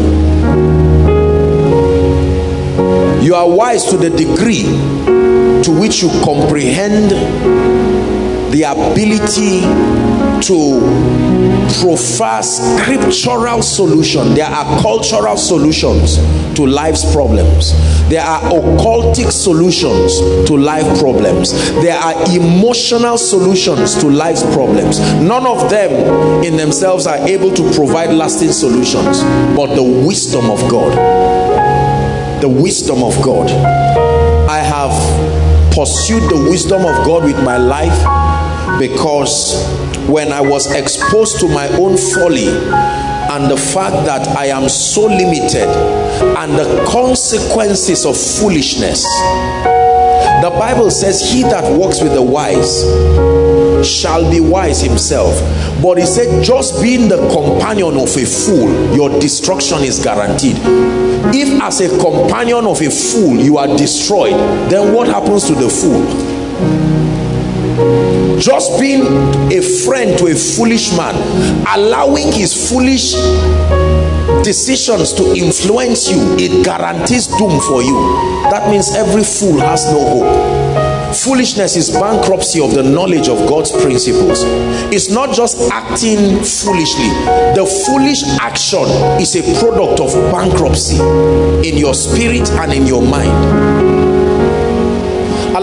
You are wise to the degree to which you comprehend the ability to proffer scriptural solution. There are cultural solutions to life's problems. There are occultic solutions to life problems. There are emotional solutions to life's problems. None of them in themselves are able to provide lasting solutions. But the wisdom of god the wisdom of god. I have pursued the wisdom of god with my life because when I was exposed to my own folly and the fact that I am so limited and the consequences of foolishness. The Bible says, He that walks with the wise shall be wise himself. But he said, just being the companion of a fool, your destruction is guaranteed. If, as a companion of a fool, you are destroyed, then what happens to the fool? Just being a friend to a foolish man allowing his foolish decisions to influence you it guarantees doom for you. That means every fool has no hope. Foolishness is bankruptcy of the knowledge of god's principles. It's not just acting foolishly. The foolish action is a product of bankruptcy in your spirit and in your mind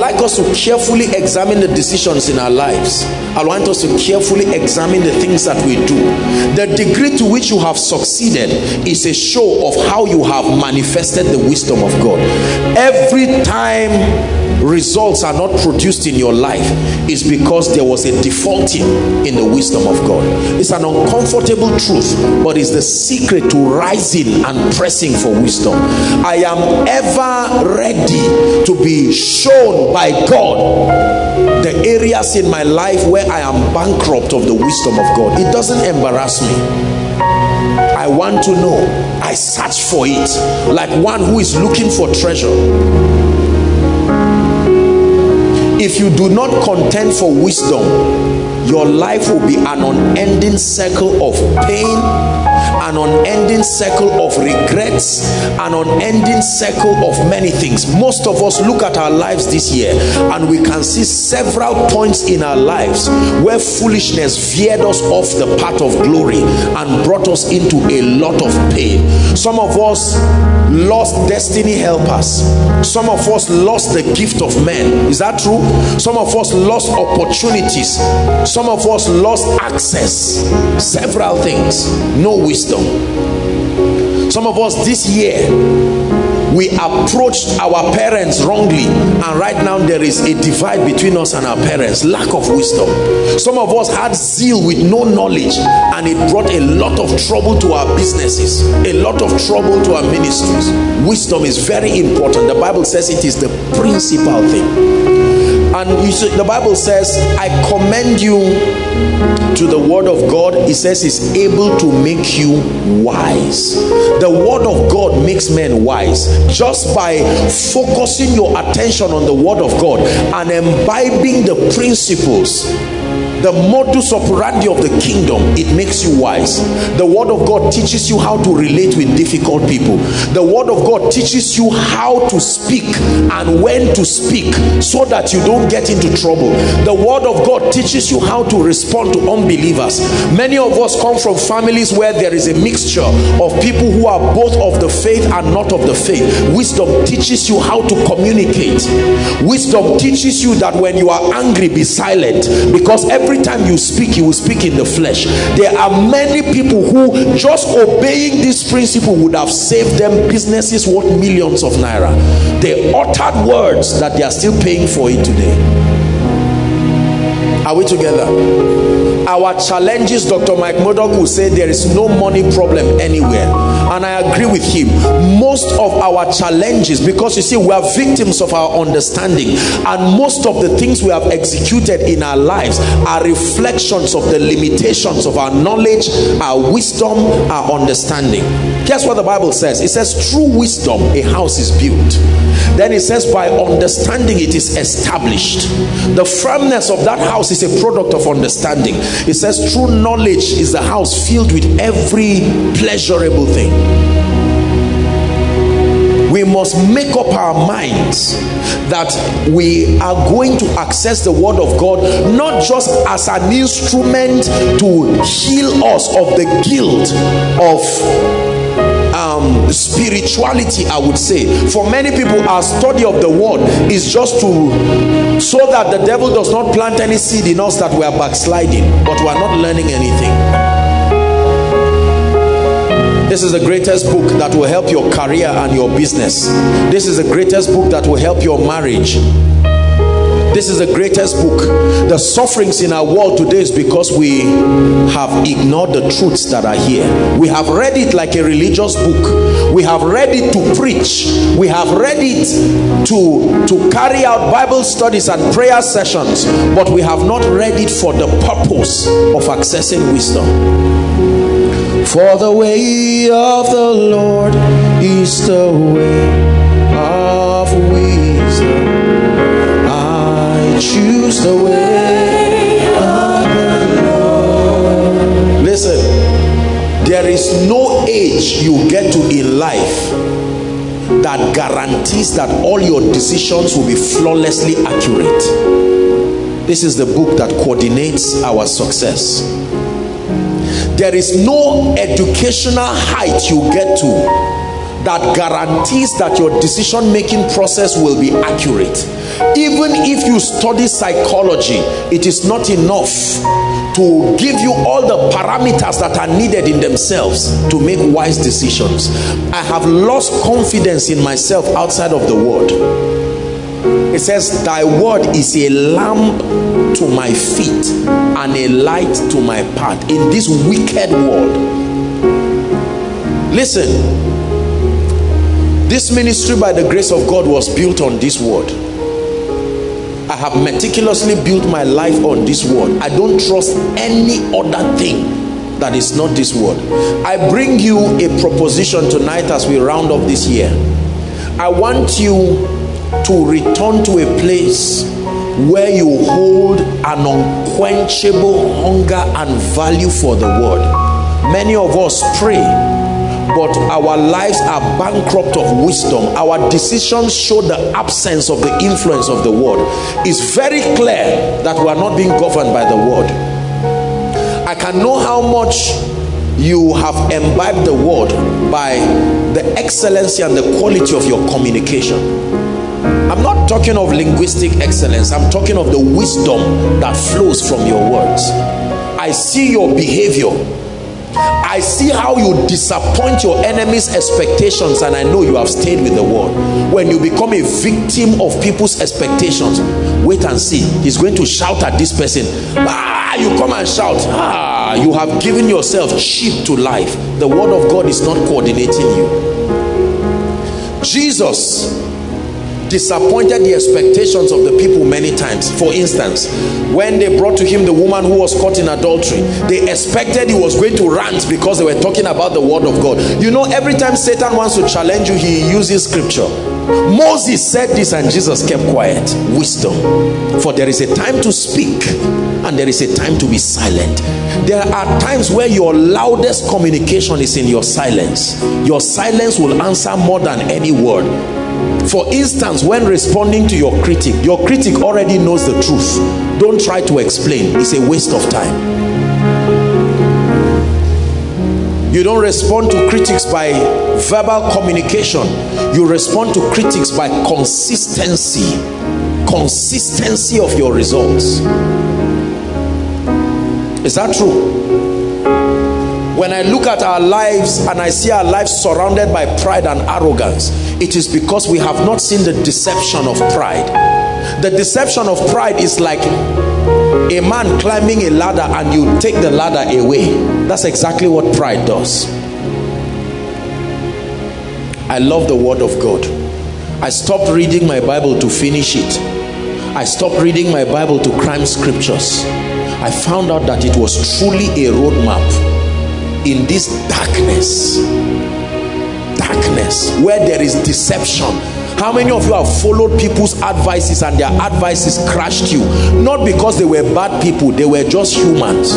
like us to carefully examine the decisions in our lives. I want us to carefully examine the things that we do. The degree to which you have succeeded is a show of how you have manifested the wisdom of God. Every time results are not produced in your life is because there was a defaulting in the wisdom of God. It's an uncomfortable truth, but it's the secret to rising and pressing for wisdom. I am ever ready to be shown by God the areas in my life where I am bankrupt of the wisdom of God. It doesn't embarrass me. I want to know. I search for it like one who is looking for treasure if you do not contend for wisdom your life will be an unending circle of pain an unending circle of regrets an unending circle of many things. Most of us look at our lives this year and we can see several points in our lives where foolishness veered us off the path of glory and brought us into a lot of pain. Some of us lost destiny helpers. Some of us lost the gift of men. Is that true? Some of us lost opportunities. Some of us lost access. Several things. No wisdom some of us this year we approached our parents wrongly and right now there is a divide between us and our parents lack of wisdom. Some of us had zeal with no knowledge and it brought a lot of trouble to our businesses a lot of trouble to our ministries. Wisdom is very important. The bible says it is the principal thing and see, the bible says i commend you to the word of god. It says is able to make you wise. The word of god makes men wise. Just by focusing your attention on the word of god and imbibing the principles the modus operandi of the kingdom it makes you wise. The word of god teaches you how to relate with difficult people. The word of god teaches you how to speak and when to speak so that you don't get into trouble. The word of god teaches you how to respond to unbelievers. Many of us come from families where there is a mixture of people who are both of the faith and not of the faith. Wisdom teaches you how to communicate. Wisdom teaches you that when you are angry be silent. Because every every time you speak you will speak in the flesh. There are many people who just obeying this principle would have saved them businesses worth millions of naira. They uttered words that they are still paying for it today. Are we together? Our challenges dr mike murdock will say there is no money problem anywhere and i agree with him. Most of our challenges because you see we are victims of our understanding. And most of the things we have executed in our lives are reflections of the limitations of our knowledge our wisdom our understanding. Guess what the bible says? It says true wisdom a house is built. Then it says by understanding it is established. The firmness of that house is a product of understanding. It says true knowledge is the house filled with every pleasurable thing we must make up our minds that we are going to access the word of God not just as an instrument to heal us of the guilt of um, spirituality, I would say. For many people, our study of the word is just to so that the devil does not plant any seed in us that we are backsliding, but we are not learning anything. This is the greatest book that will help your career and your business. This is the greatest book that will help your marriage this is the greatest book. The sufferings in our world today is because we have ignored the truths that are here. We have read it like a religious book. We have read it to preach. We have read it to, to carry out Bible studies and prayer sessions. But we have not read it for the purpose of accessing wisdom. For the way of the Lord is the way of wisdom I choose the way of the Lord. Listen, there is no age you get to in life that guarantees that all your decisions will be flawlessly accurate. This is the book that coordinates our success. There is no educational height you get to that guarantees that your decision making process will be accurate. Even if you study psychology it is not enough to give you all the parameters that are needed in themselves to make wise decisions. I have lost confidence in myself outside of the word it says thy word is a lamp to my feet and a light to my path in this wicked world listen this ministry by the grace of God was built on this word. I have meticulously built my life on this word. I don't trust any other thing that is not this word. I bring you a proposition tonight as we round up this year. I want you to return to a place where you hold an unquenchable hunger and value for the word. Many of us pray but our lives are bankrupt of wisdom. Our decisions show the absence of the influence of the word. It's very clear that we are not being governed by the word. I can know how much you have imbibed the word by the excellency and the quality of your communication i'm not talking of linguistic excellence i'm talking of the wisdom that flows from your words i see your behavior I see how you disappoint your enemy's expectations and I know you have stayed with the word. When you become a victim of people's expectations, wait and see. He's going to shout at this person. Ah, you come and shout. Ah, you have given yourself cheap to life. The word of God is not coordinating you. Jesus disappointed the expectations of the people many times. For instance when they brought to him the woman who was caught in adultery they expected he was going to rant because they were talking about the word of god. You know every time satan wants to challenge you he uses scripture. Moses said this and jesus kept quiet. Wisdom. For there is a time to speak and there is a time to be silent. There are times where your loudest communication is in your silence. Your silence will answer more than any word for instance when responding to your critic your critic already knows the truth. Don't try to explain. It's a waste of time. You don't respond to critics by verbal communication. You respond to critics by consistency. Consistency of your results. Is that true when I look at our lives and I see our lives surrounded by pride and arrogance, it is because we have not seen the deception of pride. The deception of pride is like a man climbing a ladder and you take the ladder away. That's exactly what pride does. I love the word of God. I stopped reading my Bible to finish it. I stopped reading my Bible to crime scriptures. I found out that it was truly a roadmap in this darkness. Darkness where there is deception. How many of you have followed people's advices and their advices crashed you? Not because they were bad people they were just humans.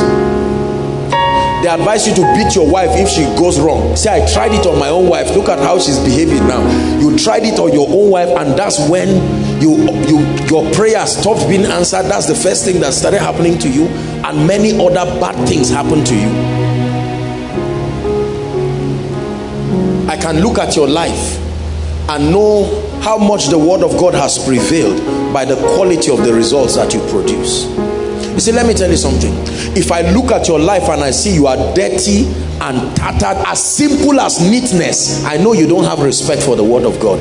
They advise you to beat your wife if she goes wrong. Say i tried it on my own wife. Look at how she's behaving now. You tried it on your own wife and that's when you you your prayer stopped being answered. That's the first thing that started happening to you and many other bad things happen to you i can look at your life and know how much the word of god has prevailed by the quality of the results that you produce. You see let me tell you something. If i look at your life and i see you are dirty and tattered as simple as neatness i know you don't have respect for the word of god.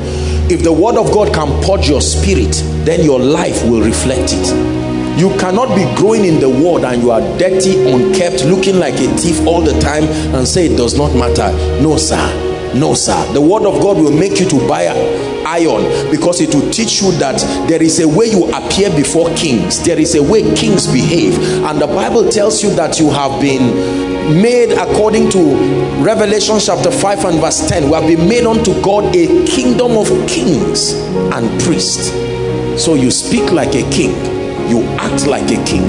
If the word of god can purge your spirit then your life will reflect it. You cannot be growing in the word and you are dirty unkept looking like a thief all the time and say it does not matter. No sir no sir. The word of god will make you to buy iron because it will teach you that there is a way you appear before kings. There is a way kings behave. And the bible tells you that you have been made according to revelation chapter 5 and verse 10 we have been made unto god a kingdom of kings and priests. So you speak like a king. You act like a king.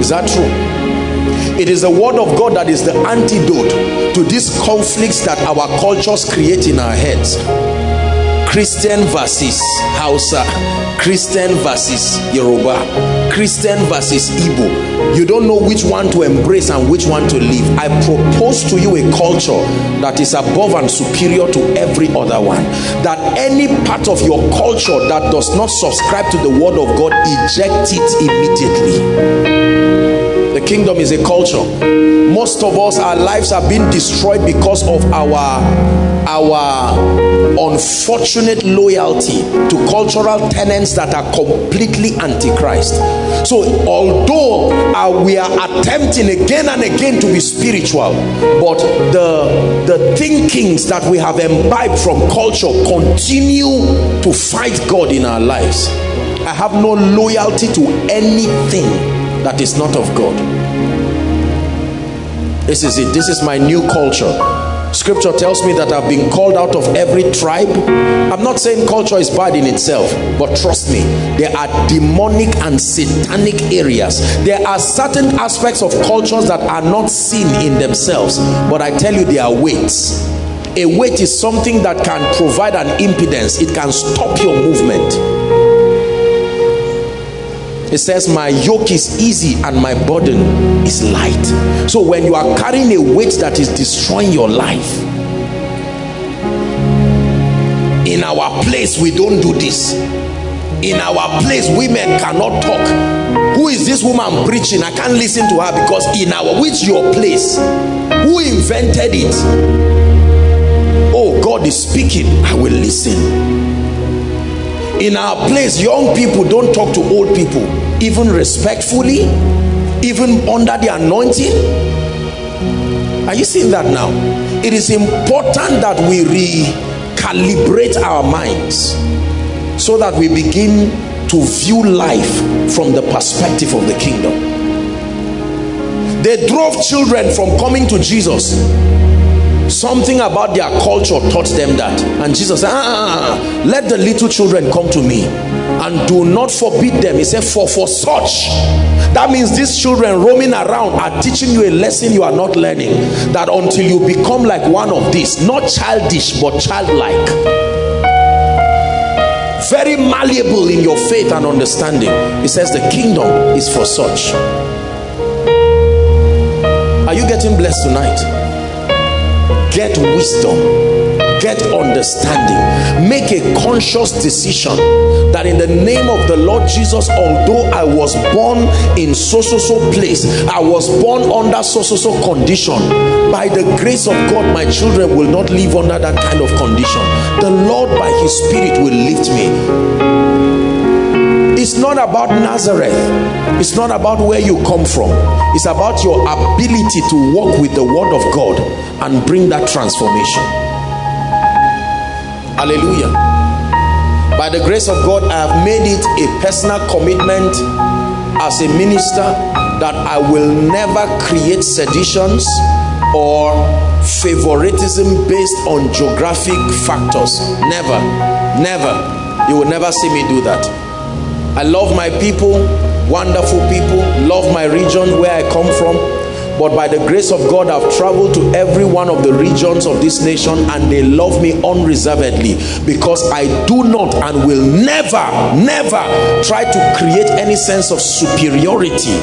Is that true it is the word of God that is the antidote to these conflicts that our cultures create in our heads. Christian versus Hausa, Christian versus Yoruba, Christian versus Igbo. You don't know which one to embrace and which one to leave. I propose to you a culture that is above and superior to every other one. That any part of your culture that does not subscribe to the word of God, eject it immediately the kingdom is a culture most of us our lives have been destroyed because of our our unfortunate loyalty to cultural tenets that are completely antichrist so although we are attempting again and again to be spiritual but the the thinkings that we have imbibed from culture continue to fight god in our lives i have no loyalty to anything that is not of God. This is it. This is my new culture. Scripture tells me that I've been called out of every tribe. I'm not saying culture is bad in itself, but trust me, there are demonic and satanic areas. There are certain aspects of cultures that are not seen in themselves, but I tell you, there are weights. A weight is something that can provide an impedance, it can stop your movement it says my yoke is easy and my burden is light. So when you are carrying a weight that is destroying your life in our place we don't do this. In our place women cannot talk. Who is this woman preaching? I can't listen to her because in our which your place? Who invented it? Oh god is speaking. I will listen in our place young people don't talk to old people. Even respectfully even under the anointing. Are you seeing that now? It is important that we recalibrate our minds so that we begin to view life from the perspective of the kingdom. They drove children from coming to jesus something about their culture taught them that. And jesus said ah, ah, ah, ah, let the little children come to me and do not forbid them. He said for for such. That means these children roaming around are teaching you a lesson you are not learning. That until you become like one of these not childish but childlike very malleable in your faith and understanding he says the kingdom is for such. Are you getting blessed tonight get wisdom. Get understanding. Make a conscious decision that in the name of the lord jesus although i was born in so so so place i was born under so so so condition. By the grace of god my children will not live under that kind of condition. The lord by his spirit will lift me. It's not about Nazareth. It's not about where you come from. It's about your ability to walk with the word of God and bring that transformation. Hallelujah. By the grace of God, I have made it a personal commitment as a minister that I will never create seditions or favoritism based on geographic factors. Never, never. You will never see me do that. I love my people. Wonderful people, love my region where I come from. But by the grace of God, I've traveled to every one of the regions of this nation and they love me unreservedly because I do not and will never, never try to create any sense of superiority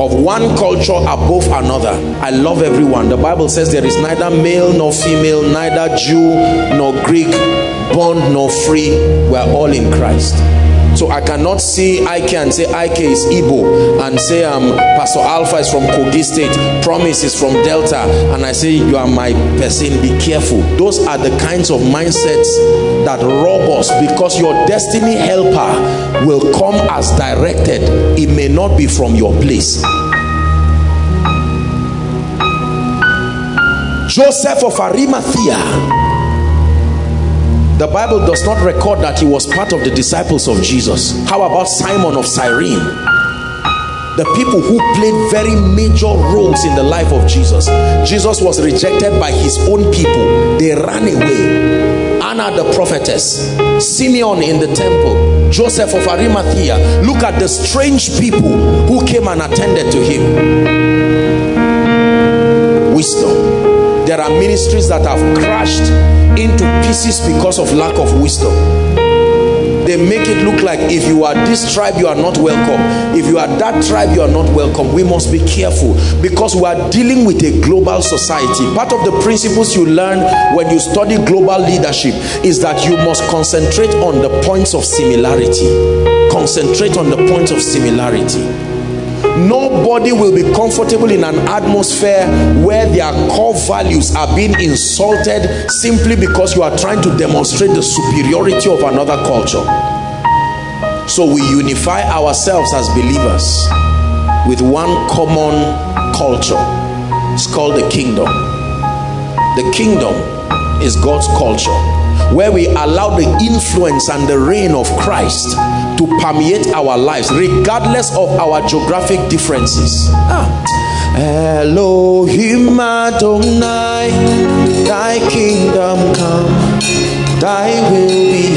of one culture above another. I love everyone. The Bible says there is neither male nor female, neither Jew nor Greek, bond nor free. We're all in Christ. So I cannot see Ike and say Ike is Igbo and say um, Pastor Alpha is from Kogi State, Promise is from Delta, and I say you are my person. Be careful. Those are the kinds of mindsets that rob us because your destiny helper will come as directed. It may not be from your place. Joseph of Arimathea the Bible does not record that he was part of the disciples of Jesus. How about Simon of Cyrene? The people who played very major roles in the life of Jesus. Jesus was rejected by his own people. They ran away. Anna the prophetess, Simeon in the temple, Joseph of Arimathea. Look at the strange people who came and attended to him. Wisdom. There are ministries that have crashed into pieces because of lack of wisdom. They make it look like if you are this tribe you are not welcome. If you are that tribe you are not welcome. We must be careful because we are dealing with a global society. Part of the principles you learn when you study global leadership is that you must concentrate on the points of similarity. Concentrate on the points of similarity nobody will be comfortable in an atmosphere where their core values are being insulted simply because you are trying to demonstrate the superiority of another culture. So we unify ourselves as believers with one common culture. It's called the kingdom. The kingdom is God's culture where we allow the influence and the reign of Christ to permeate our lives regardless of our geographic differences ah. Elohim Adonai thy kingdom come thy will be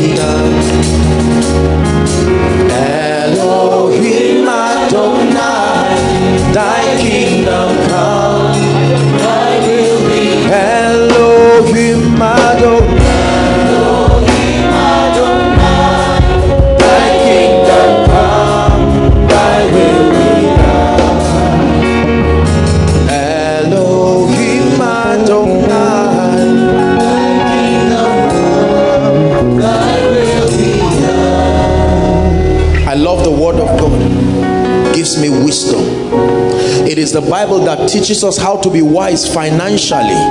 is the Bible that teaches us how to be wise financially.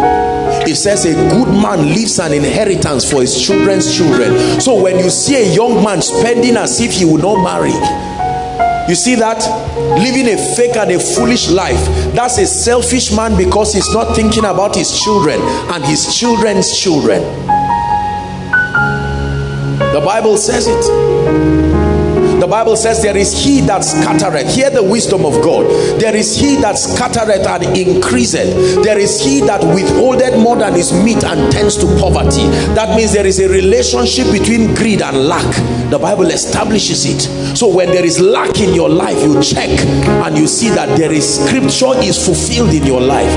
It says a good man leaves an inheritance for his children's children. So when you see a young man spending as if he would not marry, you see that living a fake and a foolish life that's a selfish man because he's not thinking about his children and his children's children the bible says it Bible says there is he that scattereth. Hear the wisdom of God. There is he that scattereth and increaseth. There is he that withholdeth more than is meet and tends to poverty. That means there is a relationship between greed and lack. The Bible establishes it. So when there is lack in your life, you check and you see that there is scripture is fulfilled in your life.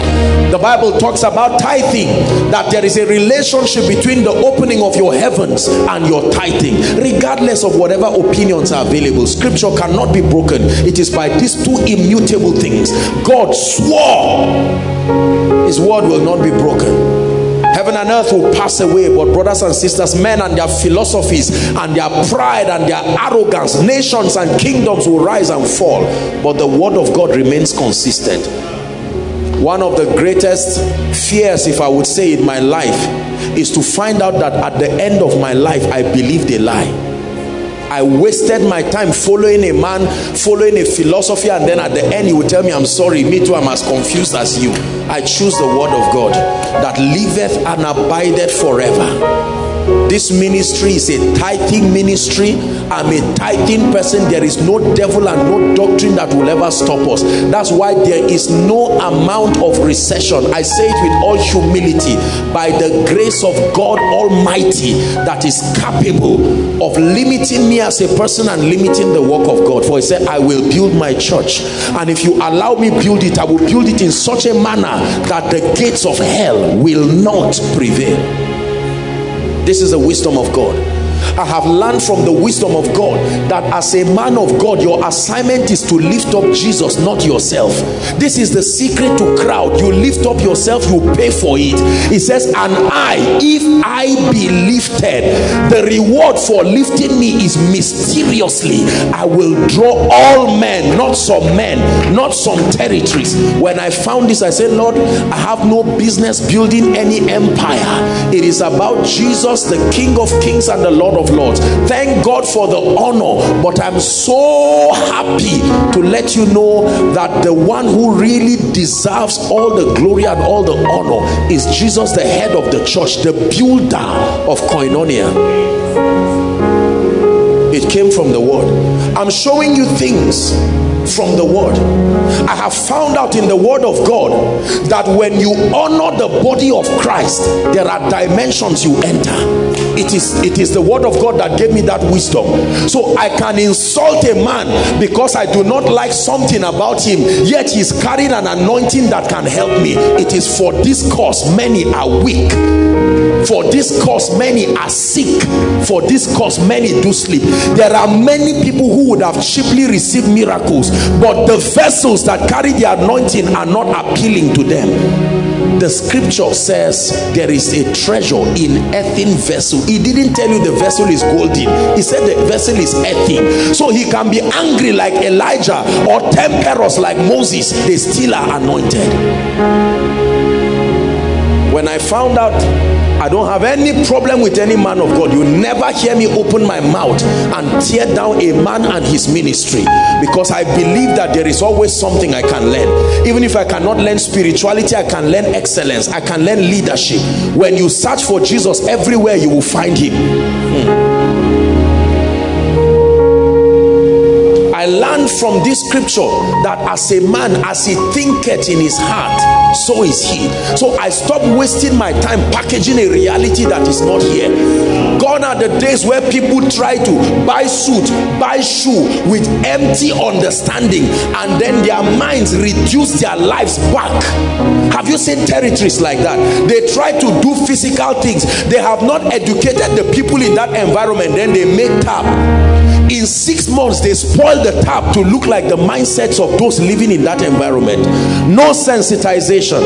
The Bible talks about tithing, that there is a relationship between the opening of your heavens and your tithing, regardless of whatever opinions are available scripture cannot be broken it is by these two immutable things god swore his word will not be broken heaven and earth will pass away but brothers and sisters men and their philosophies and their pride and their arrogance nations and kingdoms will rise and fall but the word of god remains consistent. One of the greatest fears if i would say in my life is to find out that at the end of my life i believed a lie I wasted my time following a man, following a philosophy, and then at the end he would tell me, I'm sorry, me too, I'm as confused as you. I choose the word of God that liveth and abideth forever. This ministry is a tithing ministry. I'm a tithing person. There is no devil and no doctrine that will ever stop us. That's why there is no amount of recession. I say it with all humility. By the grace of god almighty that is capable of limiting me as a person and limiting the work of god. For he said i will build my church. And if you allow me build it i will build it in such a manner that the gates of hell will not prevail this is the wisdom of God I have learned from the wisdom of God that as a man of God, your assignment is to lift up Jesus, not yourself. This is the secret to crowd. You lift up yourself, you pay for it. He says, and I, if I be lifted, the reward for lifting me is mysteriously. I will draw all men, not some men, not some territories. When I found this, I said, Lord, I have no business building any empire. It is about Jesus, the King of kings and the Lord of of lords. Thank god for the honor but i'm so happy to let you know that the one who really deserves all the glory and all the honor is jesus the head of the church the builder of koinonia. It came from the word. I'm showing you things from the word. I have found out in the word of god that when you honor the body of christ there are dimensions you enter. It is it is the word of god that gave me that wisdom. So i can insult a man because i do not like something about him yet he's carrying an anointing that can help me. It is for this cause many are weak. For this cause many are sick. For this cause many do sleep. There are many people who would have cheaply received miracles but the vessels that carry the anointing are not appealing to them. The scripture says there is a treasure in earthen vessel. He didn't tell you the vessel is golden. He said the vessel is earthen so he can be angry like elijah or temperous like moses. They still are anointed when i found out I don't have any problem with any man of God. You never hear me open my mouth and tear down a man and his ministry because I believe that there is always something I can learn. Even if I cannot learn spirituality, I can learn excellence. I can learn leadership. When you search for Jesus everywhere, you will find him. Hmm. I learned from this scripture that as a man, as he thinketh in his heart, so is he. So i stopped wasting my time packaging a reality that is not here. Gone are the days where people try to buy suit buy shoe with empty understanding and then their minds reduce their lives back. Have you seen territories like that? They try to do physical things. They have not educated the people in that environment. Then they make tap in six months they spoil the tap to look like the mindsets of those living in that environment. No sensitization.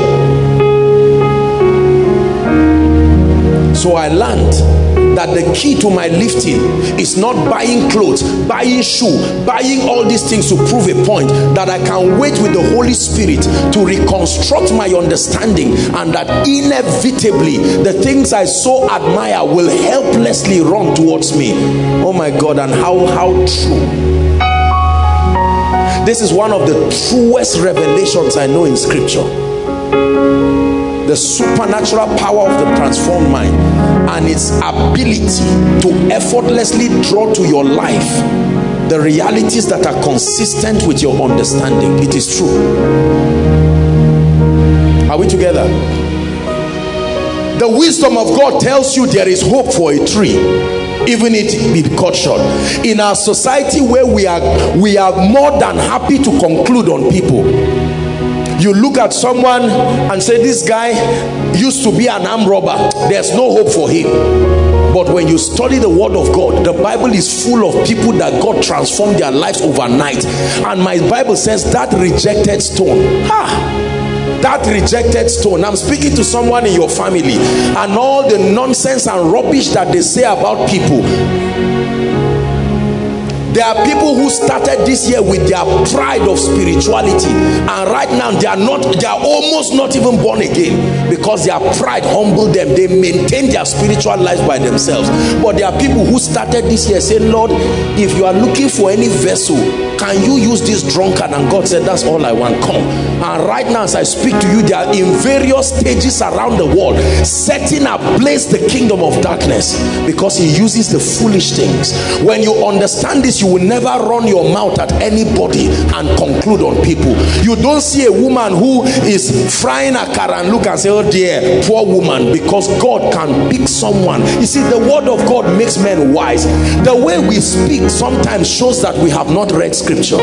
So i learned that the key to my lifting is not buying clothes buying shoe buying all these things to prove a point that i can wait with the holy spirit to reconstruct my understanding and that inevitably the things i so admire will helplessly run towards me. Oh my god and how how true. This is one of the truest revelations i know in scripture the supernatural power of the transformed mind and its ability to effortlessly draw to your life the realities that are consistent with your understanding. It is true. Are we together? The wisdom of God tells you there is hope for a tree even it be cut short. In our society where we are we are more than happy to conclude on people you look at someone and say this guy used to be an arm robber. There's no hope for him. But when you study the word of God the Bible is full of people that God transformed their lives overnight. And my Bible says that rejected stone. Ha! That rejected stone. I'm speaking to someone in your family. And all the nonsense and rubbish that they say about people There are people who started this year with their pride of spirituality, and right now they are not, they are almost not even born again because their pride humbled them. They maintain their spiritual lives by themselves. But there are people who started this year saying, Lord, if you are looking for any vessel, can you use this drunkard? And God said, That's all I want. Come. And right now, as I speak to you, they are in various stages around the world, setting ablaze the kingdom of darkness because he uses the foolish things. When you understand this, you will never run your mouth at anybody and conclude on people. You don't see a woman who is frying a car and look and say, Oh dear, poor woman, because God can pick someone. You see, the word of God makes men wise. The way we speak sometimes shows that we have not read scripture.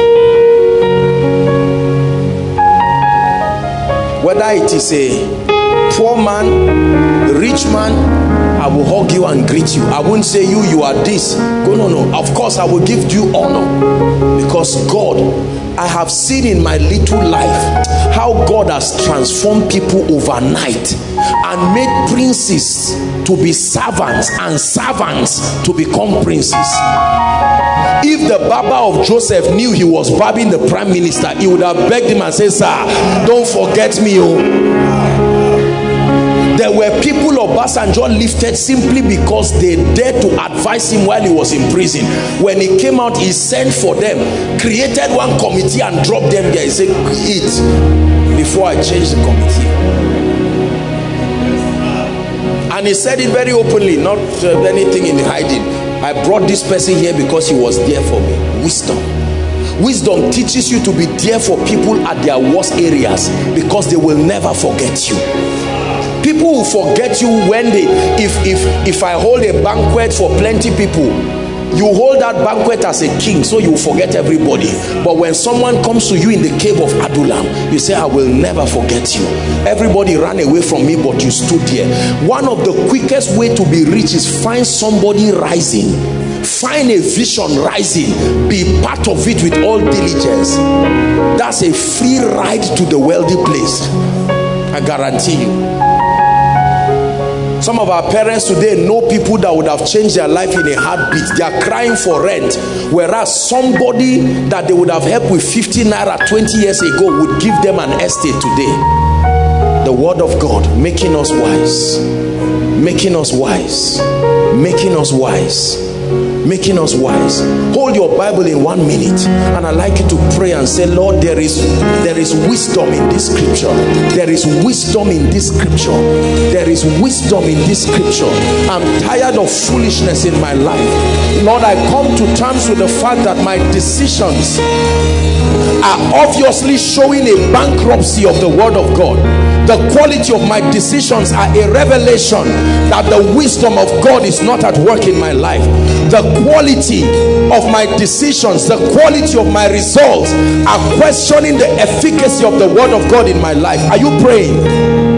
Whether it is a poor man, rich man, I will hug you and greet you. I won't say you, you are this. Go, no, no. Of course, I will give you honor because God, I have seen in my little life how God has transformed people overnight and made princes to be servants and servants to become princes. If the barber of Joseph knew he was barbing the prime minister, he would have begged him and said, Sir, don't forget me. Oh there were people of Obasanjo lifted simply because they dared to advise him while he was in prison. When he came out, he sent for them, created one committee and dropped them there. He said, eat before I change the committee. And he said it very openly, not uh, anything in hiding. I brought this person here because he was there for me. Wisdom. Wisdom teaches you to be there for people at their worst areas because they will never forget you people will forget you when they if if if i hold a banquet for plenty people you hold that banquet as a king so you forget everybody. But when someone comes to you in the cave of adullam you say i will never forget you. Everybody ran away from me but you stood here one of the quickest way to be rich is find somebody rising. Find a vision rising. Be part of it with all diligence. That's a free ride to the wealthy place. I guarantee you some of our parents today know people that would have changed their life in a heartbeat. They are crying for rent. Whereas somebody that they would have helped with 50 naira 20 years ago would give them an estate today. The word of God making us wise. Making us wise. Making us wise making us wise. Hold your bible in one minute and i'd like you to pray and say lord there is there is wisdom in this scripture. There is wisdom in this scripture. There is wisdom in this scripture. I'm tired of foolishness in my life. Lord i come to terms with the fact that my decisions are obviously showing a bankruptcy of the word of god. The quality of my decisions are a revelation that the wisdom of God is not at work in my life. The quality of my decisions the quality of my results are questioning the efficacy of the word of God in my life. Are you praying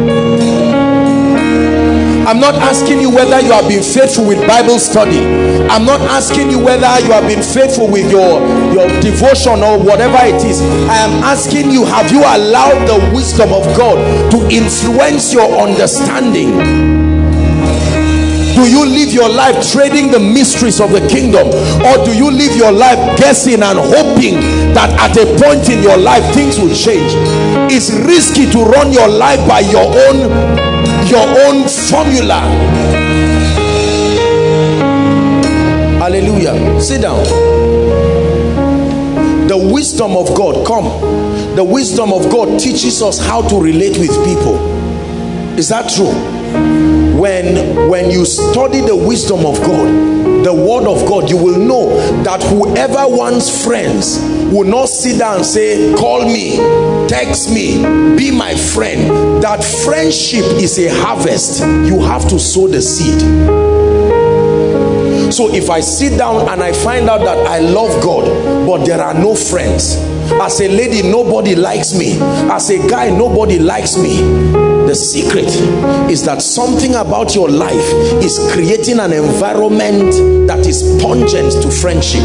I'm not asking you whether you have been faithful with Bible study. I'm not asking you whether you have been faithful with your, your devotion or whatever it is. I am asking you, have you allowed the wisdom of God to influence your understanding? do you live your life trading the mysteries of the kingdom or do you live your life guessing and hoping that at a point in your life things will change it's risky to run your life by your own your own formula. Hallelujah. Sit down. The wisdom of god come. The wisdom of god teaches us how to relate with people. Is that true when when you study the wisdom of god the word of god you will know that whoever wants friends will not sit down and say call me text me be my friend. That friendship is a harvest. You have to sow the seed. So if i sit down and i find out that i love god but there are no friends as a lady nobody likes me. As a guy nobody likes me the secret is that something about your life is creating an environment that is pungent to friendship.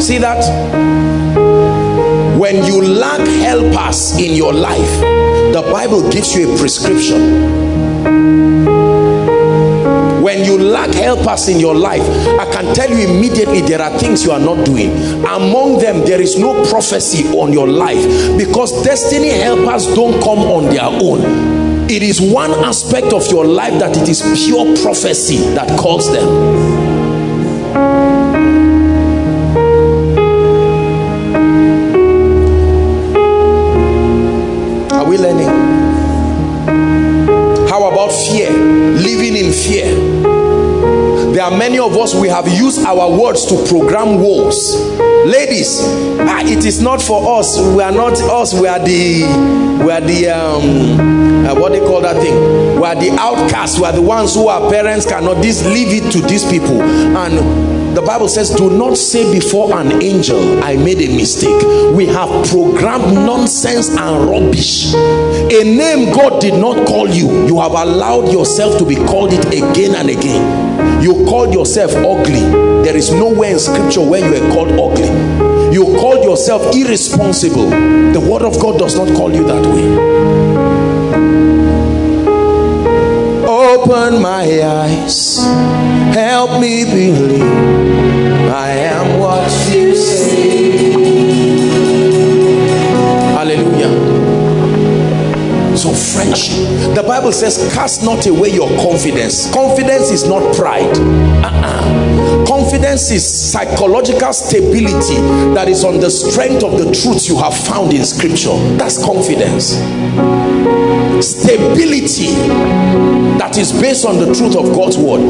See that? When you lack helpers in your life the bible gives you a prescription when you lack helpers in your life i can tell you immediately there are things you are not doing. Among them there is no prophecy on your life because destiny helpers don't come on their own. It is one aspect of your life that it is pure prophecy that calls them. Are we learning there are many of us we have used our words to program wars ladies ah, it is not for us. We are not us. We are the we are the um uh, what they call that thing? We are the outcasts. We are the ones who our parents cannot just leave it to these people. And the bible says do not say before an angel i made a mistake. We have programmed nonsense and rubbish. A name god did not call you. You have allowed yourself to be called it again and again. You called yourself ugly. There is nowhere in scripture where you are called ugly. You called yourself irresponsible. The word of god does not call you that way. Open my eyes, help me believe I am what you say. Hallelujah. So, friendship, the Bible says, cast not away your confidence. Confidence is not pride. Uh-uh. Confidence is psychological stability that is on the strength of the truths you have found in Scripture. That's confidence stability that is based on the truth of God's word.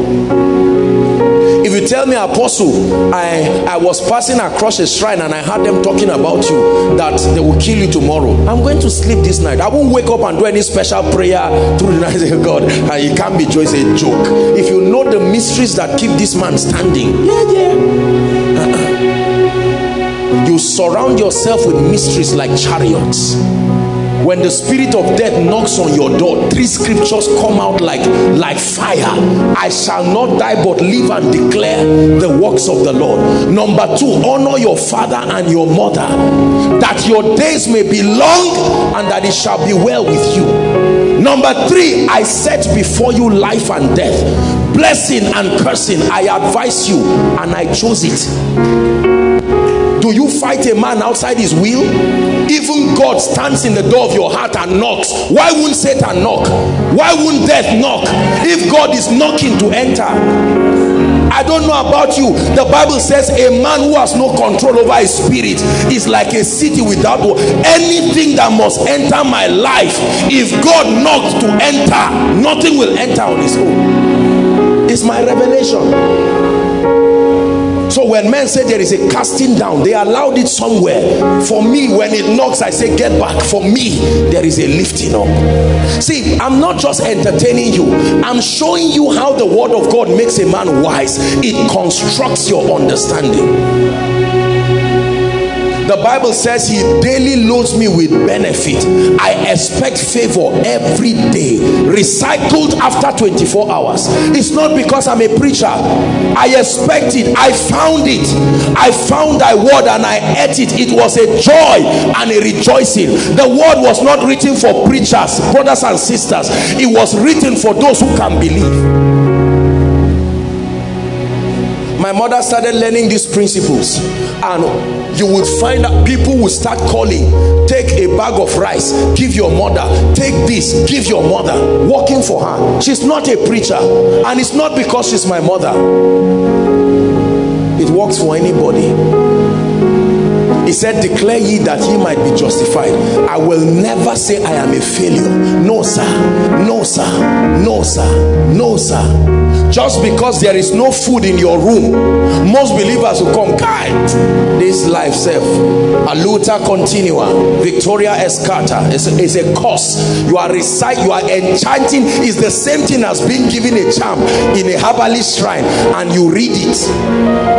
If you tell me, Apostle, I, I was passing across a shrine and I heard them talking about you, that they will kill you tomorrow. I'm going to sleep this night. I won't wake up and do any special prayer through the night. Say, God, and it can't be just a joke. If you know the mysteries that keep this man standing, yeah, yeah. You surround yourself with mysteries like chariots when the spirit of death knocks on your door three scriptures come out like like fire. I shall not die but live and declare the works of the lord. Number two honor your father and your mother that your days may be long and that it shall be well with you. Number three i set before you life and death. Blessing and cursing i advise you and i chose it do you fight a man outside his will even god stands in the door of your heart and knocks why wouldn't satan knock why wouldn't death knock if god is knocking to enter I don't know about you. The Bible says a man who has no control over his spirit is like a city without war. Anything that must enter my life, if God knocks to enter, nothing will enter on his own. It's my revelation. So when men say there is a casting down, they allowed it somewhere. For me, when it knocks, I say, get back. For me, there is a lifting up. See, I'm not just entertaining you. I'm showing you how the word of God makes a man wise. It constructs your understanding. The Bible says he daily loads me with benefit. I expect favor every day, recycled after 24 hours. It's not because I'm a preacher. I expect it. I found it. I found thy word and I ate it. It was a joy and a rejoicing. The word was not written for preachers, brothers and sisters. It was written for those who can believe my mother started learning these principles and you would find that people will start calling. Take a bag of rice give your mother. Take this give your mother. Working for her. She's not a preacher. And it's not because she's my mother. It works for anybody he said declare ye that ye might be justified. I will never say i am a failure. No sir. No sir. No sir. No sir. Just because there is no food in your room most believers will come guide this life self. Aluta continua. Victoria ascerta. Is, is a curse. You are recite you are enchanting. Is the same thing as being given a charm in a herbalist shrine and you read it.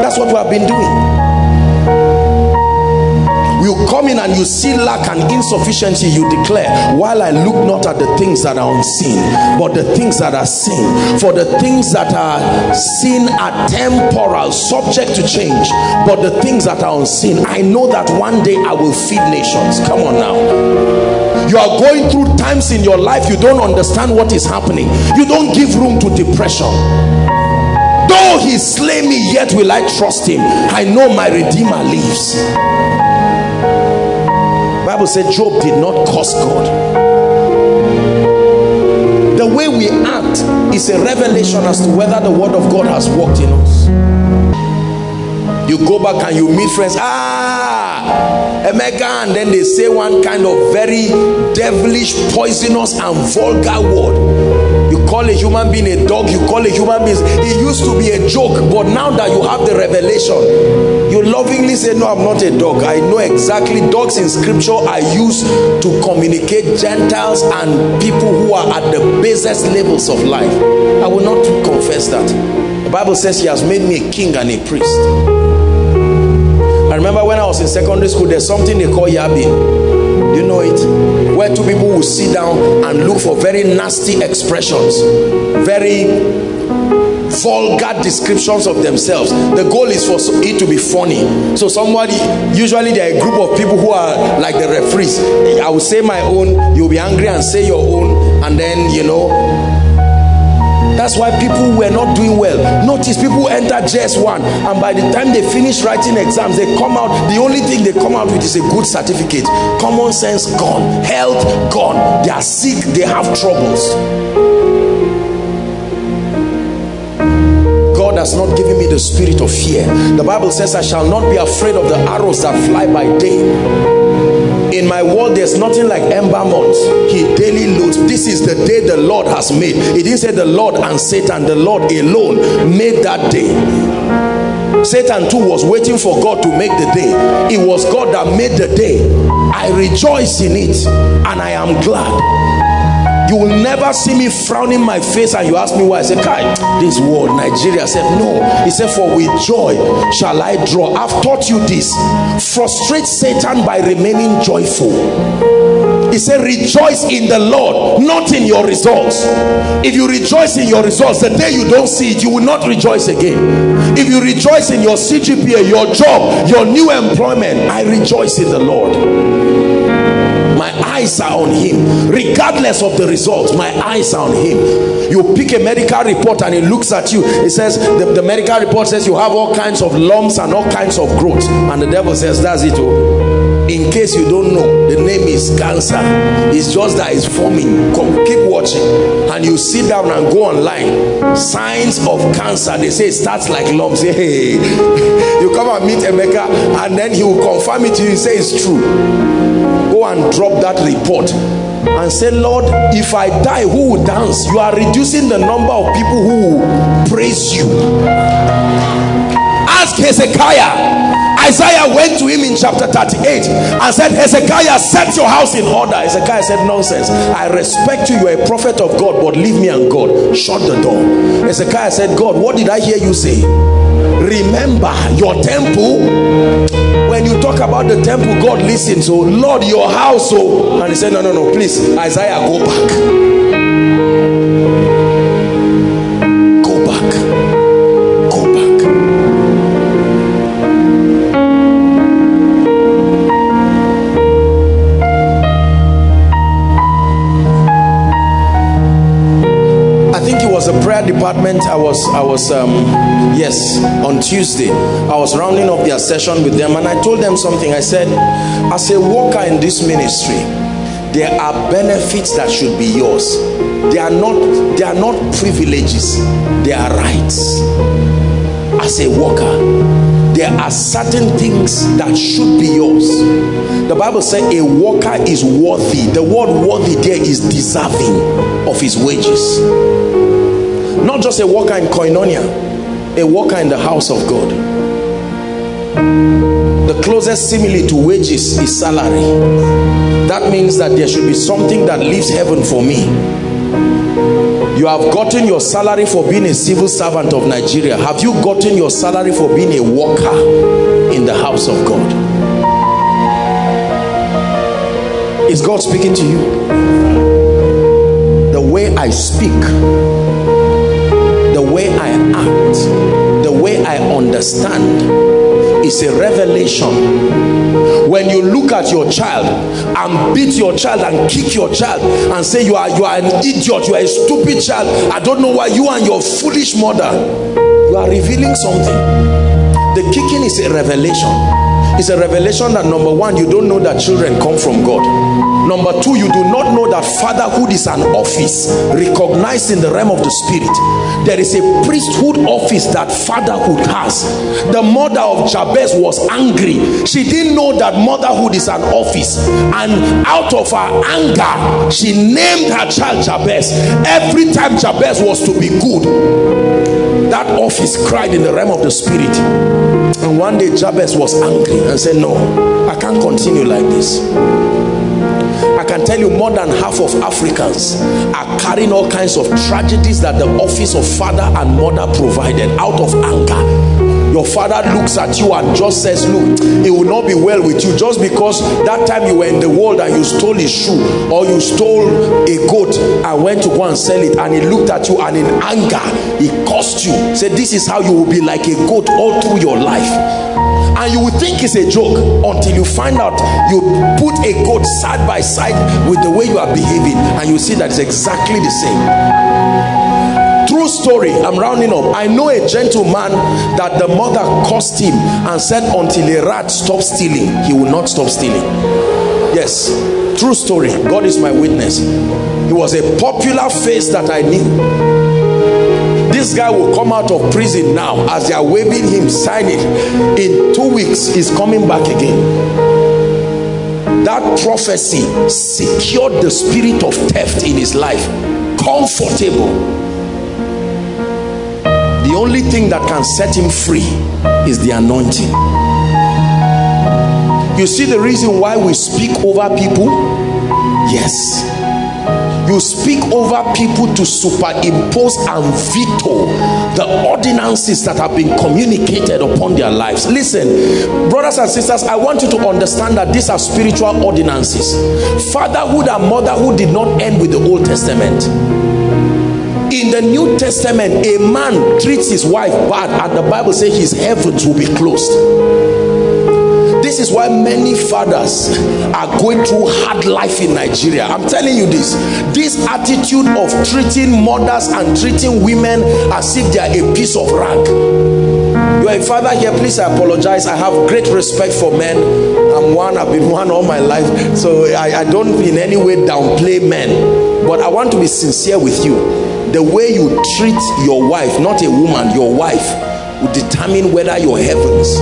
That's what we have been doing you come in and you see lack and insufficiency you declare while i look not at the things that are unseen but the things that are seen. For the things that are seen are temporal subject to change but the things that are unseen i know that one day i will feed nations. Come on now. You are going through times in your life you don't understand what is happening. You don't give room to depression. Though he slay me, yet will I trust him. I know my Redeemer lives. Bible said Job did not curse God. The way we act is a revelation as to whether the word of God has worked in us. You go back and you meet friends. Ah, Emeka, and then they say one kind of very devilish, poisonous, and vulgar word you call a human being a dog you call a human being it used to be a joke but now that you have the revelation you lovingly say no i'm not a dog. I know exactly dogs in scripture are used to communicate gentiles and people who are at the basest levels of life. I will not confess that. The bible says he has made me a king and a priest. I remember when i was in secondary school there's something they call yabbing you know it. Where two people will sit down and look for very nasty expressions very vulgar descriptions of themselves. The goal is for it to be funny. So somebody usually there are a group of people who are like the referees. I will say my own you'll be angry and say your own and then you know that's why people were not doing well. Notice people enter JS1 and by the time they finish writing exams, they come out, the only thing they come out with is a good certificate. Common sense gone, health gone. They are sick, they have troubles. God has not given me the spirit of fear. The Bible says, I shall not be afraid of the arrows that fly by day in my world there's nothing like ember months he daily loads. This is the day the lord has made. He didn't say the lord and satan the lord alone made that day. Satan too was waiting for god to make the day. It was god that made the day. I rejoice in it and i am glad you will never see me frowning my face and you ask me why. I say, Kai, this world, Nigeria. I said, No. He said, For with joy shall I draw. I've taught you this. Frustrate Satan by remaining joyful. He said, Rejoice in the Lord, not in your results. If you rejoice in your results, the day you don't see it, you will not rejoice again. If you rejoice in your CGPA, your job, your new employment, I rejoice in the Lord eyes are on him. Regardless of the results my eyes are on him. You pick a medical report and it looks at you. It says the, the medical report says you have all kinds of lumps and all kinds of growth and the devil says that's it oh. in case you don't know the name is cancer. It's just that it's forming. Come, keep watching. And you sit down and go online. Signs of cancer they say it starts like lumps. Hey you come and meet Emeka and then he will confirm it to you. Say it's true and drop that report and say lord if i die who will dance you are reducing the number of people who praise you ask hezekiah Isaiah went to him in chapter 38 and said, Hezekiah, set your house in order. Hezekiah said, Nonsense. I respect you. You're a prophet of God, but leave me and God. Shut the door. Hezekiah said, God, what did I hear you say? Remember your temple. When you talk about the temple god listens. So lord your house oh. And he said no no no please isaiah go back department i was i was um yes on tuesday. I was rounding up their session with them and i told them something. I said as a worker in this ministry there are benefits that should be yours. They are not they are not privileges. They are rights. As a worker there are certain things that should be yours. The bible says a worker is worthy. The word worthy there is deserving of his wages not just a worker in koinonia a worker in the house of god. The closest simile to wages is salary. That means that there should be something that leaves heaven for me. You have gotten your salary for being a civil servant of Nigeria. Have you gotten your salary for being a worker in the house of God? Is God speaking to you? The way I speak I act, the way I understand is a revelation. When you look at your child and beat your child and kick your child and say you are you are an idiot, you are a stupid child. I don't know why you and your foolish mother You are revealing something. The kicking is a revelation. It's a revelation that number one, you don't know that children come from God. Number two, you do not know that fatherhood is an office recognized in the realm of the spirit. There is a priesthood office that fatherhood has. The mother of Jabez was angry. She didn't know that motherhood is an office. And out of her anger, she named her child Jabez. Every time Jabez was to be good, that office cried in the realm of the spirit. And one day Jabez was angry and said, No, I can't continue like this. I can tell you more than half of Africans are carrying all kinds of tragedies that the office of father and mother provided out of anger. Your father looks at you and just says, Look, it will not be well with you just because that time you were in the world and you stole his shoe or you stole a goat and went to go and sell it and he looked at you and in anger he cursed you. Said, This is how you will be like a goat all through your life and you will think it's a joke until you find out you put a goat side by side with the way you are behaving and you see that it's exactly the same story. I'm rounding up. I know a gentleman that the mother cursed him and said until a rat stops stealing he will not stop stealing. Yes true story. God is my witness. He was a popular face that i knew. This guy will come out of prison now as they are waving him sign it in two weeks he's coming back again. That prophecy secured the spirit of theft in his life. Comfortable only thing that can set him free is the anointing. You see the reason why we speak over people? Yes. You speak over people to superimpose and veto the ordinances that have been communicated upon their lives. Listen brothers and sisters i want you to understand that these are spiritual ordinances. Fatherhood and motherhood did not end with the old testament in the new testament a man treats his wife bad and the bible says his heavens will be closed this is why many fathers are going through hard life in Nigeria. I'm telling you this. This attitude of treating mothers and treating women as if they are a piece of rag. You are a father here, please I apologize. I have great respect for men. I'm one, I've been one all my life. So I, I don't in any way downplay men. But I want to be sincere with you. The way you treat your wife, not a woman, your wife, will determine whether your heavens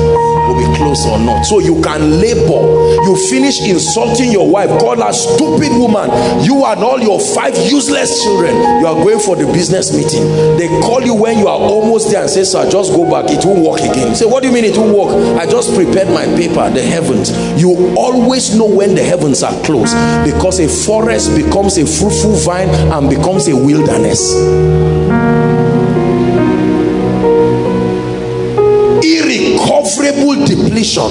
be close or not. So you can labor. You finish insulting your wife call her stupid woman. You and all your five useless children you are going for the business meeting. They call you when you are almost there and say sir just go back. It won't work again. You say what do you mean it won't work? I just prepared my paper the heavens. You always know when the heavens are closed because a forest becomes a fruitful vine and becomes a wilderness irrecoverable depletion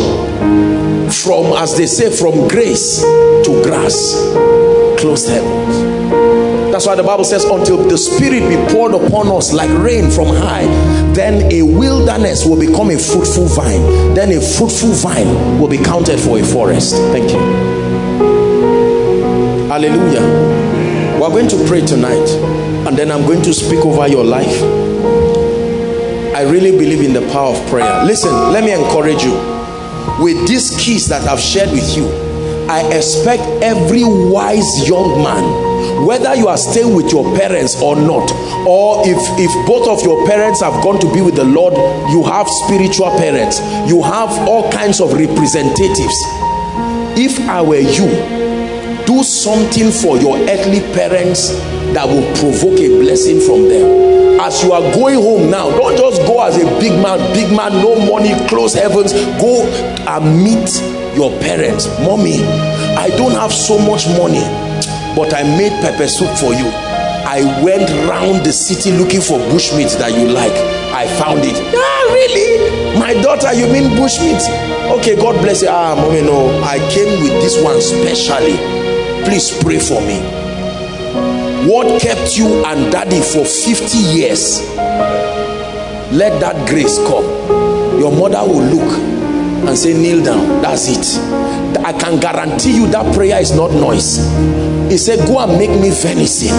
from as they say from grace to grass Close heavens that's why the bible says until the spirit be poured upon us like rain from high then a wilderness will become a fruitful vine. Then a fruitful vine will be counted for a forest. Thank you. Hallelujah. We're going to pray tonight and then i'm going to speak over your life I really believe in the power of prayer. Listen, let me encourage you. With these keys that I've shared with you, I expect every wise young man, whether you are staying with your parents or not, or if, if both of your parents have gone to be with the Lord, you have spiritual parents, you have all kinds of representatives. If I were you, do something for your earthly parents that will provoke a blessing from them. As you are going home now don't just go as a big man big man no money close heavens. Go and meet your parents. Mommy i don't have so much money but i made pepper soup for you. I went round the city looking for bushmeat that you like. I found it. Ah really? My daughter you mean bushmeat okay god bless you. Ah mommy no. I came with this one specially. Please pray for me what kept you and daddy for 50 years let that grace come your mother will look and say kneel down that's it I can guarantee you that prayer is not noise. He said, Go and make me venison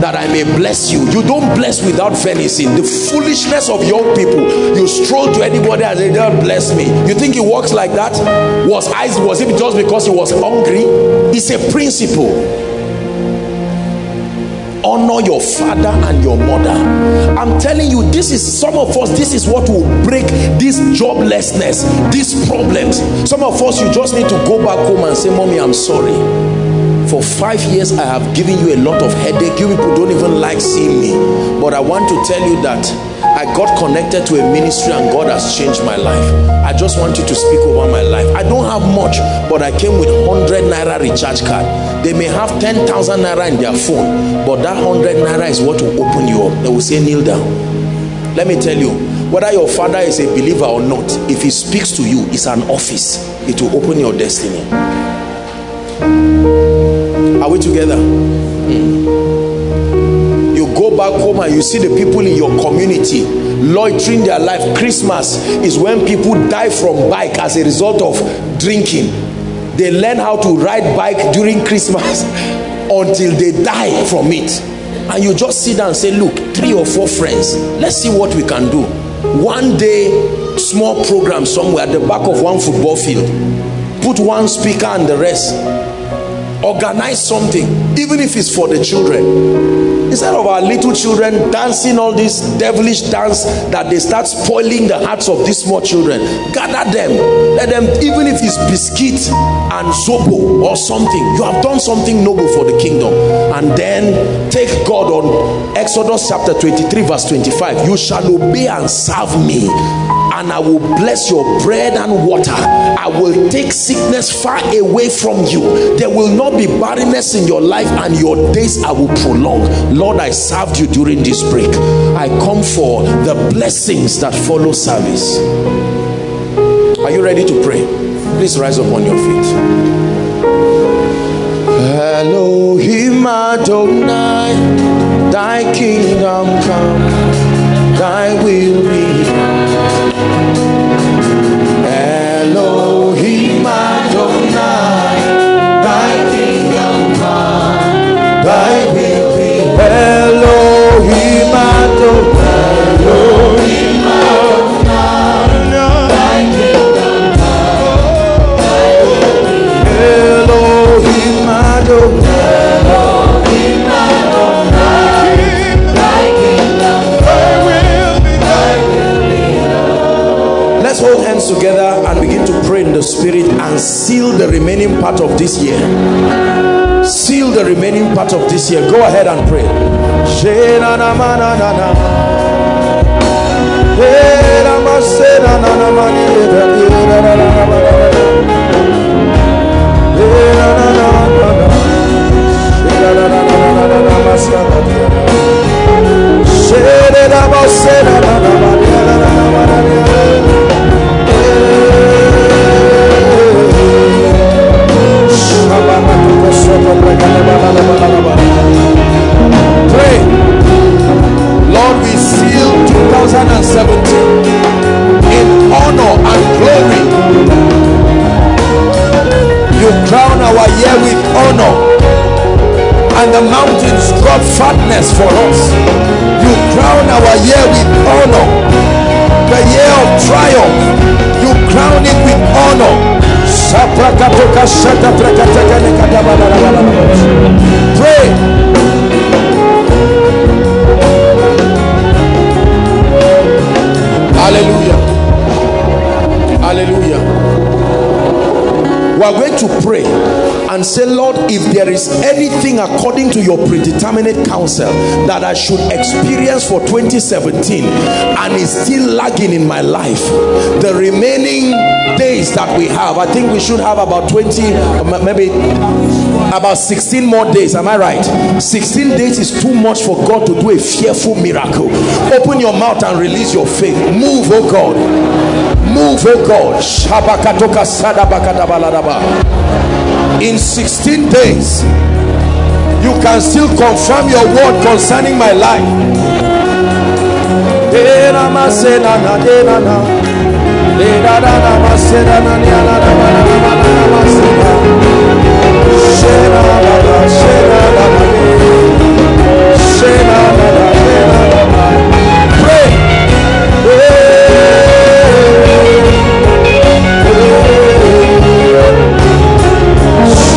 that I may bless you. You don't bless without venison. The foolishness of young people, you stroll to anybody and they don't bless me. You think it works like that? Was I was it just because he was hungry? It's a principle honor your father and your mother. I'm telling you this is some of us this is what will break this joblessness these problems. Some of us you just need to go back home and say mommy i'm sorry. For five years i have given you a lot of headache. You people don't even like seeing me. But i want to tell you that I got connected to a ministry and God has changed my life. I just want you to speak over my life. I don't have much, but I came with 100 naira recharge card. They may have 10,000 naira in their phone, but that 100 naira is what will open you up. They will say, kneel down. Let me tell you, whether your father is a believer or not, if he speaks to you, it's an office. It will open your destiny. Are we together? Mm back home and you see the people in your community loitering their life. Christmas is when people die from bike as a result of drinking. They learn how to ride bike during christmas until they die from it. And you just sit down and say look three or four friends let's see what we can do. One day small program somewhere at the back of one football field. Put one speaker and the rest. Organize something even if it's for the children instead of our little children dancing all this devilish dance that they start spoiling the hearts of these small children gather them. Let them even if it's biscuit and zobo or something you have done something noble for the kingdom. And then take god on exodus chapter 23 verse 25 you shall obey and serve me and I will bless your bread and water. I will take sickness far away from you. There will not be barrenness in your life, and your days I will prolong. Lord, I served you during this break. I come for the blessings that follow service. Are you ready to pray? Please rise up on your feet. Elohim Adonai, thy kingdom come, thy will be Elohim together and begin to pray in the spirit and seal the remaining part of this year. Seal the remaining part of this year. Go ahead and pray. Pray. Lord, we seal 2017 in honor and glory. You crown our year with honor, and the mountains drop fatness for us. You crown our year with honor, Pray. To your predeterminate counsel that I should experience for 2017 and is still lagging in my life, the remaining days that we have, I think we should have about 20, maybe about 16 more days. Am I right? 16 days is too much for God to do a fearful miracle. Open your mouth and release your faith. Move, oh God. Move, oh God. In 16 days, you can still confirm your word concerning my life.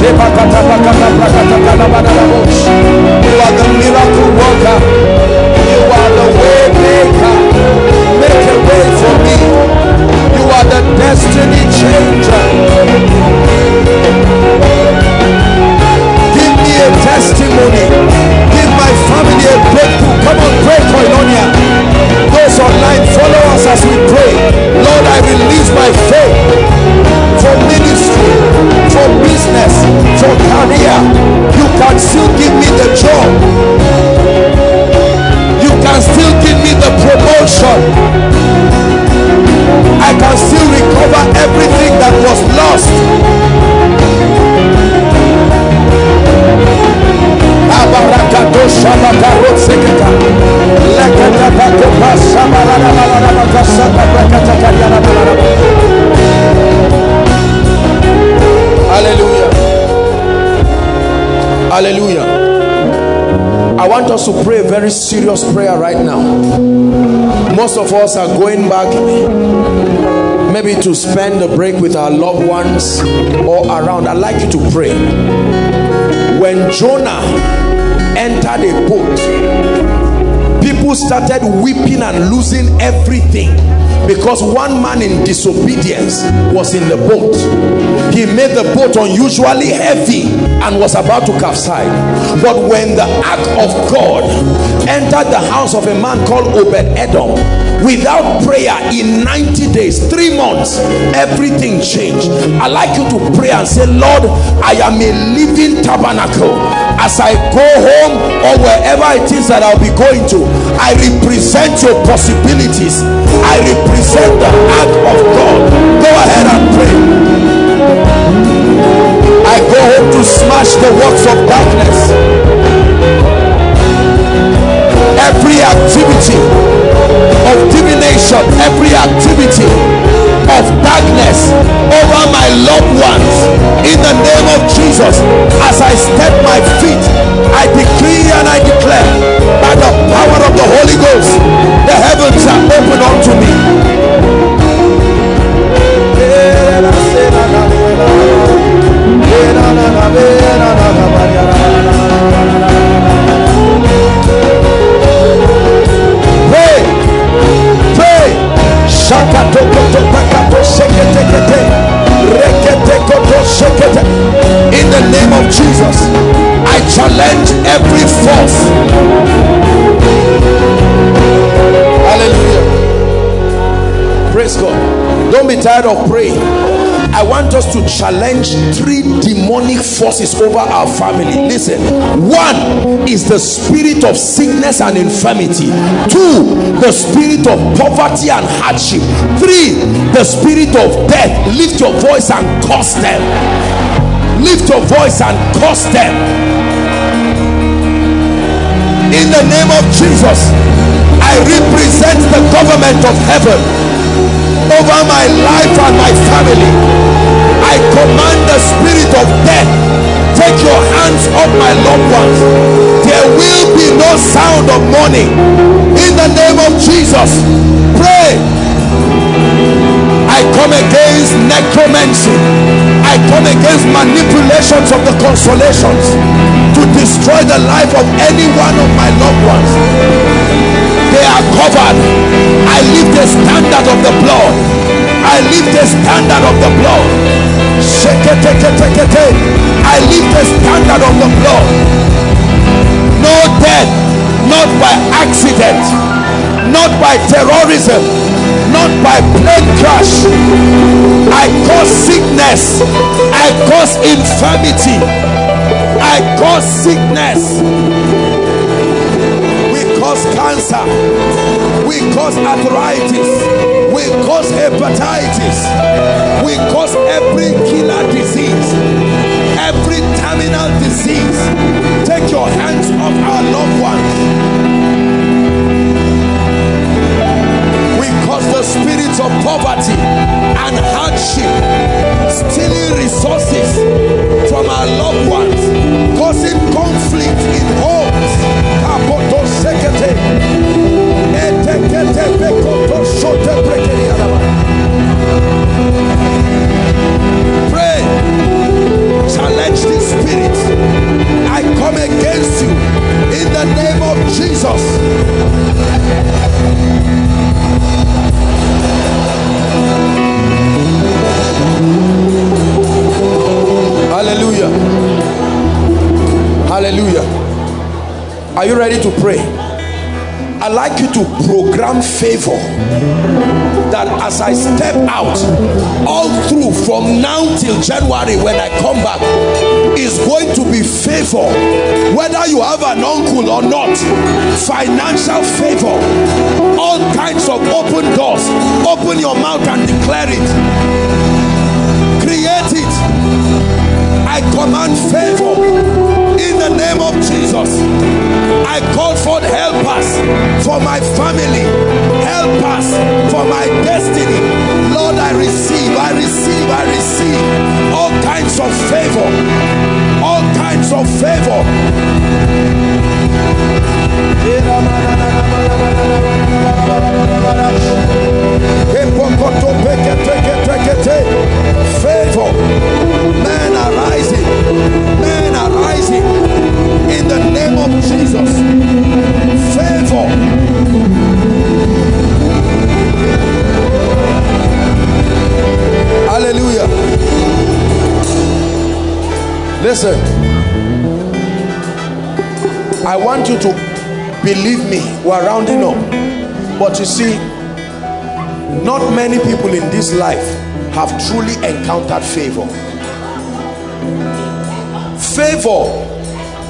You are the miracle worker. You are the way maker. Make a way for me. You are the destiny changer. Give me a testimony. Give my family a breakthrough. Come on, pray for Koinonia. Those online, follow us as we pray. Lord, I release my faith. For me business, for career, you can still give me the job. You can still give me the promotion. I can still recover everything that was lost. Hallelujah very serious prayer right now. Most of us are going back maybe to spend the break with our loved ones or around. I'd like you to pray. When jonah entered a boat people started weeping and losing everything because one man in disobedience was in the boat. He made the boat unusually heavy and was about to capsize. But when the ark of God entered the house of a man called Obed-Edom without prayer in 90 days three months everything changed. I like you to pray and say lord i am a living tabernacle as i go home or wherever it is that i'll be going to i represent your possibilities. I represent the ark of god. Go ahead and pray. I go home to smash the works of darkness. Every activity of divination, every activity of darkness over my loved ones in the name of Jesus. As I step my feet, I decree and I declare by the power of the Holy Ghost, the heavens are open unto me. In the name of Jesus, I challenge every force. Hallelujah. Praise God. Don't be tired of praying. I want us to challenge three demonic forces over our family. Listen, one is the spirit of sickness and infirmity, two, the spirit of poverty and hardship, three, the spirit of death. Lift your voice and curse them. Lift your voice and curse them. In the name of Jesus, I represent the government of heaven over my life and my family. I command the spirit of death. Take your hands off my loved ones. There will be no sound of mourning. In the name of Jesus, pray. I come against necromancy. I come against manipulations of the consolations to destroy the life of any one of my loved ones they are covered. I lift the standard of the blood. I lift the standard of the blood. I lift the standard of the blood. No death not by accident not by terrorism not by plane crash. I cause sickness. I cause infirmity. I cause sickness cause cancer, we cause arthritis, we cause hepatitis, we cause every killer disease, every terminal disease. Take your hands off our loved ones. We cause the spirit of poverty and hardship, stealing resources from our loved ones, causing conflict in homes. Pray. Challenge spirit. I come against you in the name of Jesus. Hallelujah. Hallelujah still I'd like you to program favor that as I step out all through from now till January when I come back is going to be favor. Whether you have an uncle or not financial favor. All kinds of open doors. Open your mouth and declare it. Create it. I command favor in the name of Jesus. I call forth helpers for my family, helpers for my destiny. Lord, I receive, I receive, I receive all kinds of favor, all kinds of favor. Favor, in the name of Jesus. Favor. Hallelujah. Listen, I want you to believe me, we're rounding up. But you see, not many people in this life have truly encountered favor. Favor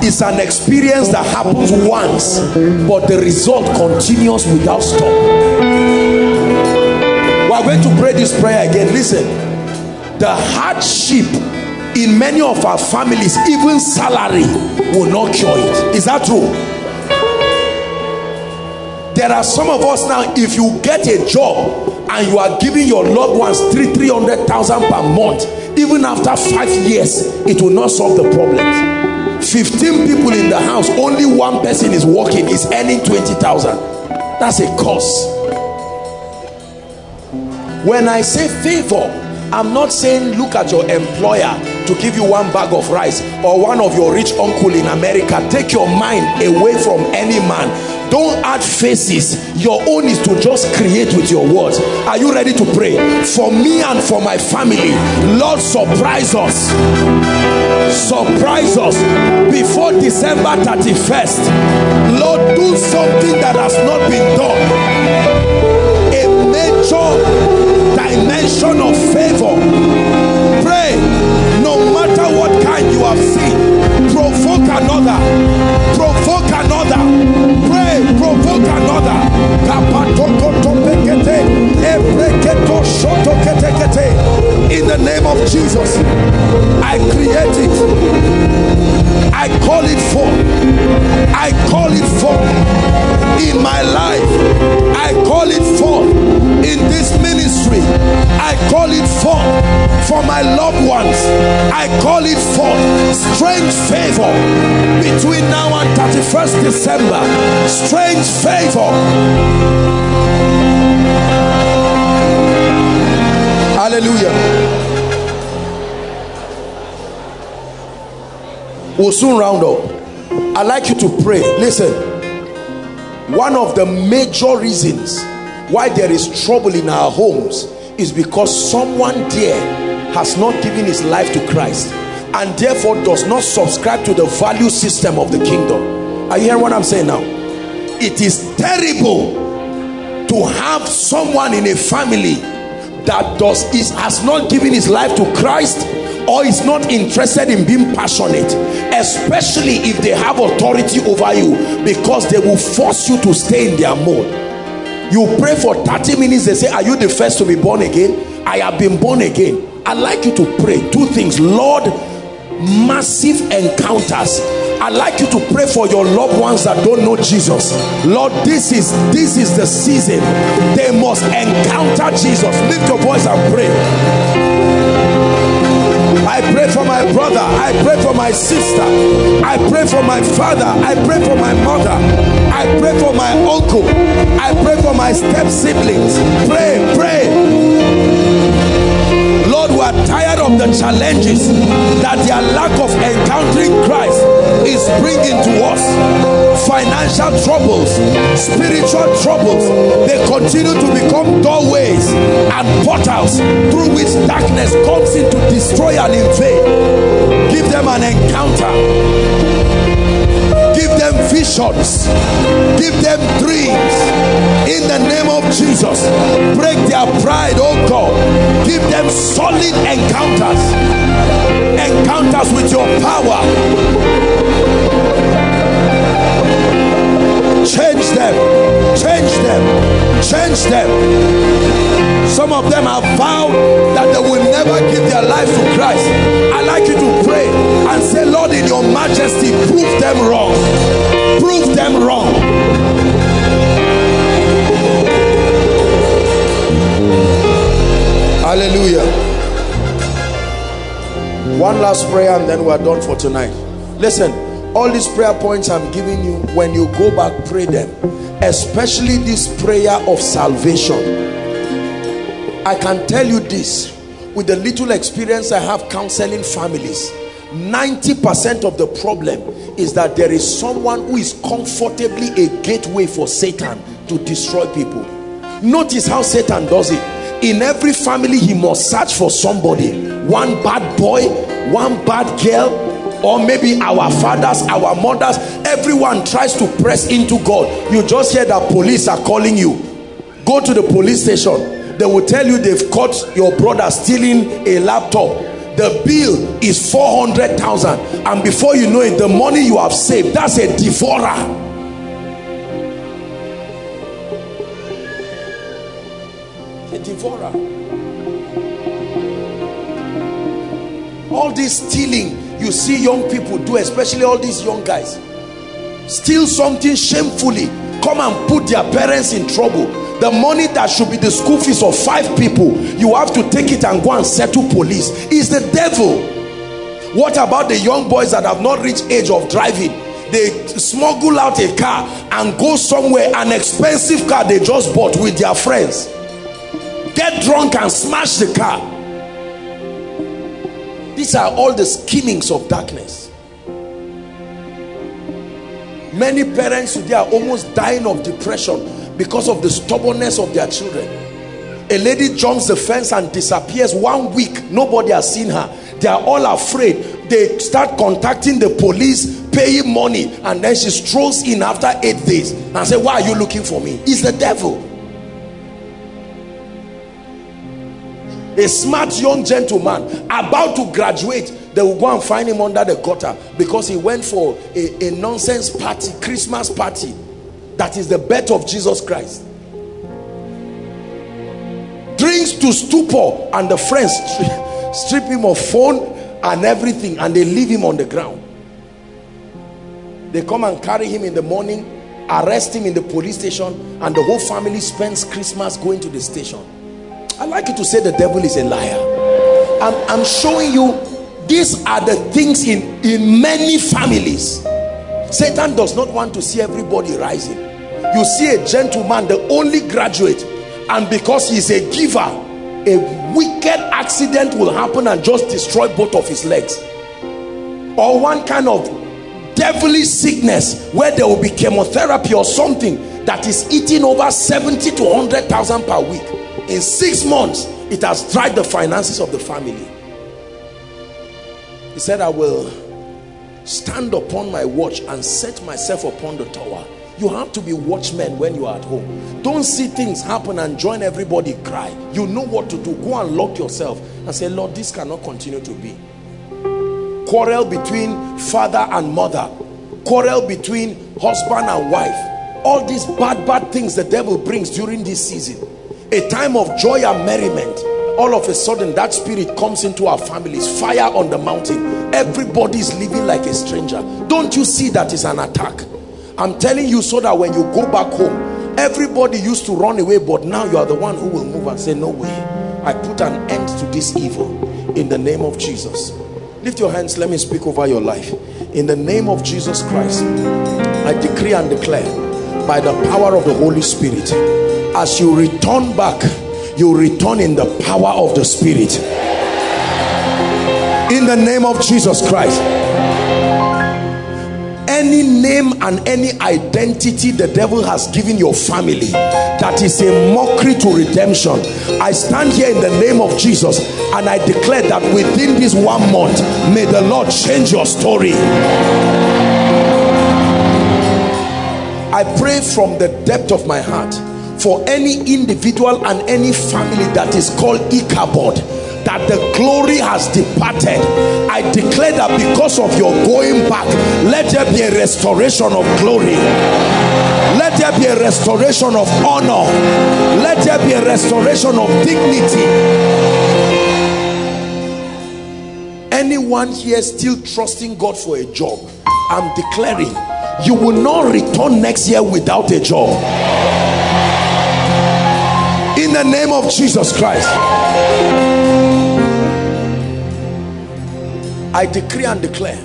is an experience that happens once, but the result continues without stop. We are going to pray this prayer again. Listen, the hardship in many of our families, even salary, will not cure it. Is that true? There are some of us now, if you get a job and you are giving your loved ones three, 300,000 per month, even after five years, it will not solve the problem. 15 people in the house only one person is working is earning 20,000 that's a cost. When I say favor I'm not saying look at your employer to give you one bag of rice or one of your rich uncle in America. Take your mind away from any man don't add faces. Your own is to just create with your words. Are you ready to pray? For me and for my family lord surprise us. Surprise us. Before december 31st lord do something that has not been done. A major dimension of favor. Pray. No matter what kind you have seen provoke another rapato koto pekete ebreketo shoto kete kete. In the name of Jesus, I create it. I call it forth. I call it forth in my life. I call it forth in this ministry. I call it forth for my loved ones. I call it forth strange favor between now and 31st December. Strange favor. Hallelujah. We'll soon round up. I'd like you to pray. Listen, one of the major reasons why there is trouble in our homes is because someone there has not given his life to Christ and therefore does not subscribe to the value system of the kingdom. Are you hearing what I'm saying now? It is terrible to have someone in a family that does is has not given his life to Christ or is not interested in being passionate especially if they have authority over you because they will force you to stay in their mode. You pray for 30 minutes they say are you the first to be born again? I have been born again. I'd like you to pray two things. Lord massive encounters I'd like you to pray for your loved ones that don't know Jesus. Lord, this is this is the season. They must encounter Jesus. Lift your voice and pray. I pray for my brother. I pray for my sister. I pray for my father. I pray for my mother. I pray for my uncle. I pray for my step siblings. Pray, pray. We are tired of the challenges that their lack of encountering Christ is bringing to us. Financial troubles spiritual troubles they continue to become doorways and portals through which darkness comes in to destroy and invade. Give them an encounter visions, give them dreams in the name of Jesus. Break their pride, oh God. Give them solid encounters, encounters with your power. Change them, change them, change them some of them have vowed that they will never give their life to christ. I like you to pray and say lord in your majesty prove them wrong. Prove them wrong. Hallelujah. One last prayer and then we're done for tonight. Listen all these prayer points i'm giving you when you go back pray them. Especially this prayer of salvation i can tell you this with the little experience i have counseling families 90 percent of the problem is that there is someone who is comfortably a gateway for satan to destroy people. Notice how satan does it. In every family he must search for somebody. One bad boy one bad girl or maybe our fathers our mothers. Everyone tries to press into god. You just hear that police are calling you. Go to the police station they will tell you they've caught your brother stealing a laptop. The bill is 400,000 and before you know it the money you have saved that's a devourer. A devourer. All this stealing you see young people do especially all these young guys steal something shamefully come and put their parents in trouble the money that should be the school fees of five people you have to take it and go and settle police. Is the devil. What about the young boys that have not reached age of driving? They smuggle out a car and go somewhere. An expensive car they just bought with their friends. Get drunk and smash the car. These are all the schemings of darkness. Many parents today are almost dying of depression because of the stubbornness of their children. A lady jumps the fence and disappears one week. Nobody has seen her. They are all afraid. They start contacting the police paying money and then she strolls in after eight days and say why are you looking for me? It's the devil. A smart young gentleman about to graduate they will go and find him under the gutter because he went for a, a nonsense party christmas party that is the birth of jesus christ drinks to stupor and the friends strip him of phone and everything and they leave him on the ground they come and carry him in the morning arrest him in the police station and the whole family spends christmas going to the station I like you to say the devil is a liar. I'm, I'm showing you these are the things in, in many families. Satan does not want to see everybody rising. You see a gentleman, the only graduate, and because he's a giver, a wicked accident will happen and just destroy both of his legs. Or one kind of devilish sickness where there will be chemotherapy or something that is eating over 70 to 100,000 per week. In six months it has dried the finances of the family. He said i will stand upon my watch and set myself upon the tower you have to be watchmen when you are at home. Don't see things happen and join everybody cry. You know what to do. Go and lock yourself and say lord this cannot continue to be. Quarrel between father and mother. Quarrel between husband and wife. All these bad bad things the devil brings during this season. A time of joy and merriment. All of a sudden that spirit comes into our families. Fire on the mountain. Everybody is living like a stranger. Don't you see that is an attack i'm telling you so that when you go back home everybody used to run away but now you are the one who will move and say no way. I put an end to this evil in the name of jesus. Lift your hands. Let me speak over your life. In the name of jesus christ i decree and declare by the power of the holy spirit as you return back you return in the power of the spirit. In the name of jesus christ any name and any identity the devil has given your family that is a mockery to redemption i stand here in the name of jesus and i declare that within this one month may the lord change your story. I pray from the depth of my heart for any individual and any family that is called Ichabod that the glory has departed. I declare that because of your going back let there be a restoration of glory. Let there be a restoration of honor. Let there be a restoration of dignity. Anyone here still trusting God for a job? I'm declaring you will not return next year without a job. In the name of Jesus Christ I decree and declare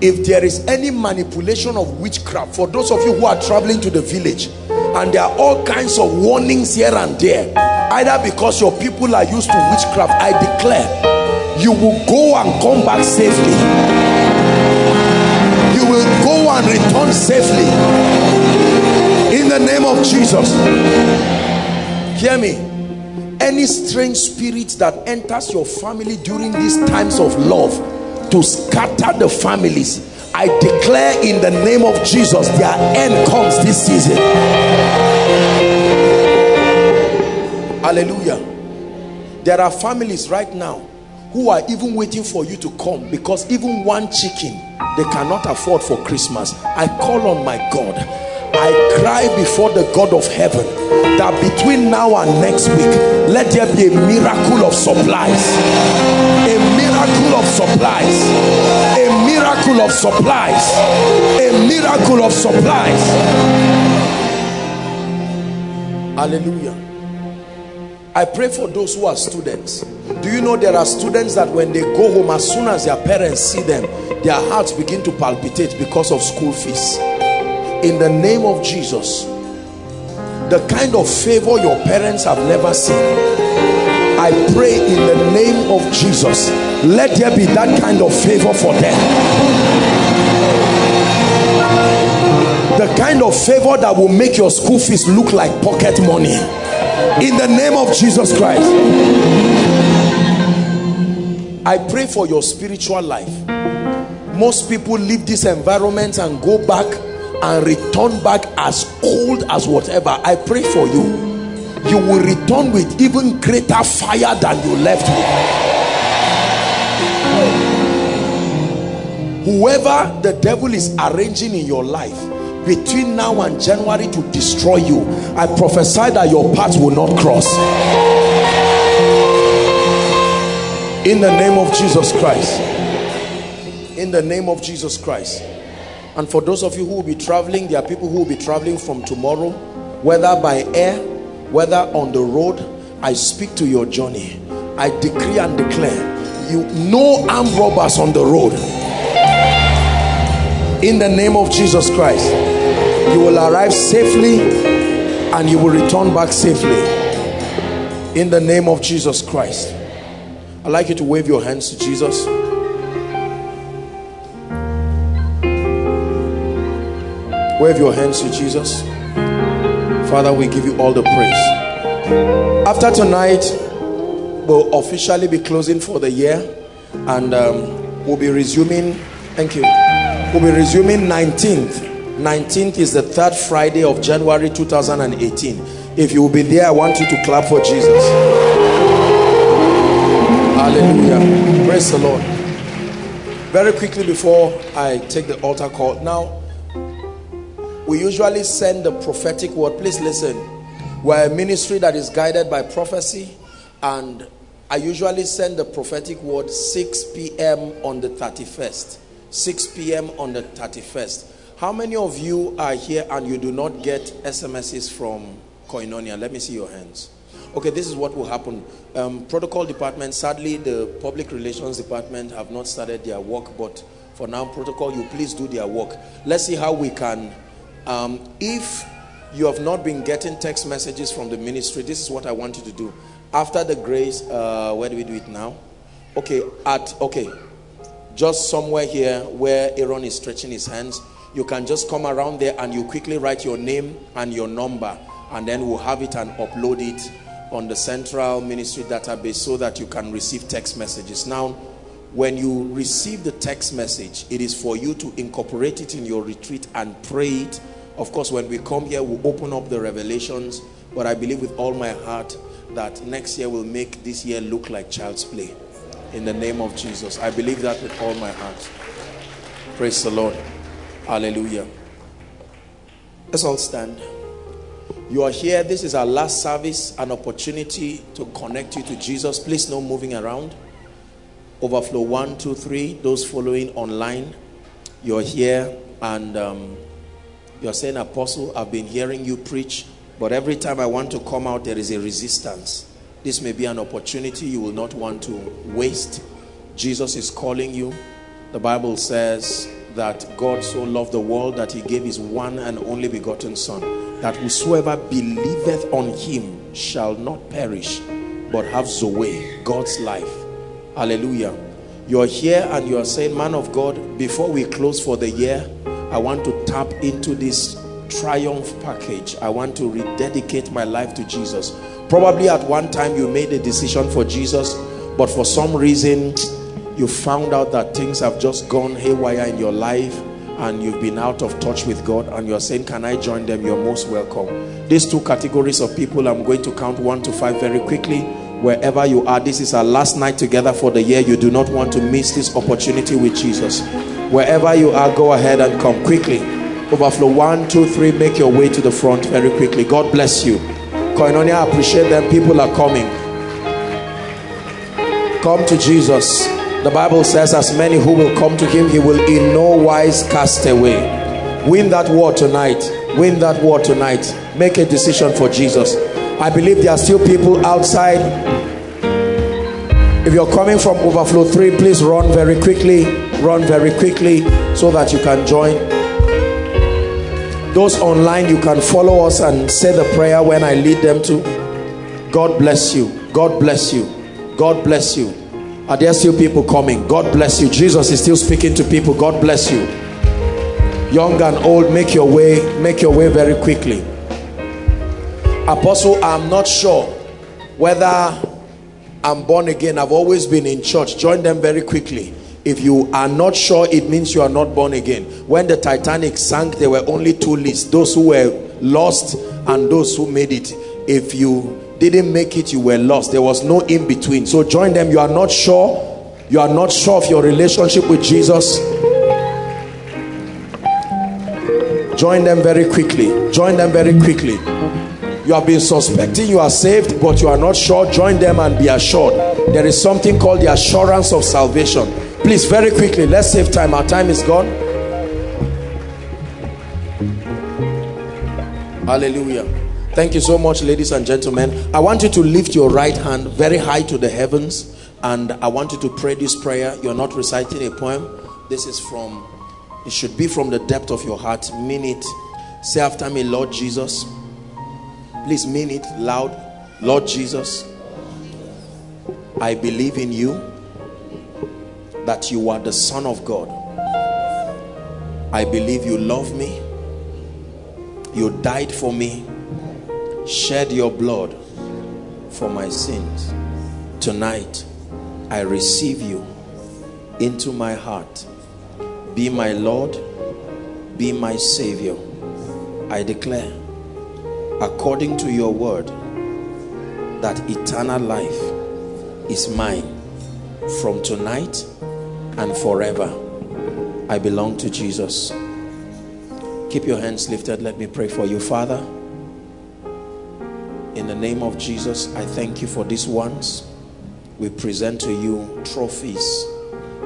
if there is any manipulation of witchcraft for those of you who are traveling to the village and there are all kinds of warnings here and there either because your people are used to witchcraft I declare you will go and come back safely. You will go and return safely. In the name of Jesus. Hear me any strange spirit that enters your family during these times of love to scatter the families I declare in the name of Jesus their end comes this season. Hallelujah. There are families right now who are even waiting for you to come because even one chicken they cannot afford for Christmas. I call on my God I cry before the God of heaven that between now and next week let there be a miracle of supplies. A miracle of supplies. A miracle of supplies. A miracle of supplies. Hallelujah. I pray for those who are students. Do you know there are students that when they go home as soon as their parents see them their hearts begin to palpitate because of school fees in the name of Jesus the kind of favor your parents have never seen I pray in the name of Jesus let there be that kind of favor for them. The kind of favor that will make your school fees look like pocket money. In the name of Jesus Christ. I pray for your spiritual life. Most people leave this environment and go back and return back as cold as whatever. I pray for you. You will return with even greater fire than you left with. Whoever the devil is arranging in your life between now and January to destroy you I prophesy that your paths will not cross. In the name of Jesus Christ. In the name of Jesus Christ and for those of you who will be traveling there are people who will be traveling from tomorrow whether by air whether on the road I speak to your journey. I decree and declare you no armed robbers on the road. In the name of Jesus Christ you will arrive safely and you will return back safely. In the name of Jesus Christ I'd like you to wave your hands to Jesus wave your hands to Jesus. Father we give you all the praise. After tonight we'll officially be closing for the year and um, we'll be resuming thank you. We'll be resuming 19th 19th is the third Friday of January 2018 if you will be there I want you to clap for Jesus. Hallelujah. Praise the Lord. Very quickly before I take the altar call now we usually send the prophetic word. Please listen. We're a ministry that is guided by prophecy and I usually send the prophetic word 6 p.m. on the 31st 6 p.m. on the 31st how many of you are here and you do not get SMSs from Koinonia? Let me see your hands. Okay this is what will happen. Um, protocol department sadly the public relations department have not started their work but for now protocol you please do their work. Let's see how we can um, if you have not been getting text messages from the ministry this is what I want you to do. After the grace uh, where do we do it now? Okay at okay. Just somewhere here where Aaron is stretching his hands. You can just come around there and you quickly write your name and your number. And then we'll have it and upload it on the central ministry database so that you can receive text messages. Now when you receive the text message it is for you to incorporate it in your retreat and pray it of course when we come here we we'll open up the revelations but I believe with all my heart that next year will make this year look like child's play. In the name of Jesus. I believe that with all my heart. Praise the Lord. Hallelujah. Let's all stand. You are here. This is our last service, an opportunity to connect you to Jesus. Please no moving around. Overflow one, two, three. Those following online, you're here and um, you're saying, Apostle, I've been hearing you preach, but every time I want to come out, there is a resistance. This may be an opportunity you will not want to waste. Jesus is calling you. The Bible says that God so loved the world that he gave his one and only begotten Son, that whosoever believeth on him shall not perish, but have Zoe, God's life. Hallelujah. You're here and you are saying, Man of God, before we close for the year, I want to tap into this triumph package. I want to rededicate my life to Jesus. Probably at one time you made a decision for Jesus, but for some reason you found out that things have just gone haywire in your life and you've been out of touch with God and you're saying, Can I join them? You're most welcome. These two categories of people, I'm going to count one to five very quickly. Wherever you are, this is our last night together for the year. You do not want to miss this opportunity with Jesus. Wherever you are, go ahead and come quickly. Overflow one, two, three. Make your way to the front very quickly. God bless you. Koinonia, I appreciate them. People are coming. Come to Jesus. The Bible says, as many who will come to him, he will in no wise cast away. Win that war tonight. Win that war tonight. Make a decision for Jesus. I believe there are still people outside. If you're coming from overflow 3, please run very quickly. Run very quickly so that you can join. Those online, you can follow us and say the prayer when I lead them to. God bless you. God bless you. God bless you. Are there still people coming? God bless you. Jesus is still speaking to people. God bless you. Young and old, make your way, make your way very quickly. Apostle, I'm not sure whether I'm born again. I've always been in church. Join them very quickly. If you are not sure, it means you are not born again. When the Titanic sank, there were only two lists. Those who were lost and those who made it. If you didn't make it, you were lost. There was no in between. So join them. You are not sure. You are not sure of your relationship with Jesus. Join them very quickly. Join them very quickly you have been suspecting you are saved but you are not sure. Join them and be assured. There is something called the assurance of salvation. Please very quickly let's save time. Our time is gone. Hallelujah. Thank you so much ladies and gentlemen. I want you to lift your right hand very high to the heavens and i want you to pray this prayer. You're not reciting a poem. This is from it should be from the depth of your heart. Mean it. Say after me lord jesus Please mean it loud. Lord Jesus, I believe in you that you are the Son of God. I believe you love me. You died for me, shed your blood for my sins. Tonight, I receive you into my heart. Be my Lord, be my Savior. I declare according to your word that eternal life is mine from tonight and forever. I belong to Jesus. Keep your hands lifted. Let me pray for you father. In the name of Jesus I thank you for these ones we present to you trophies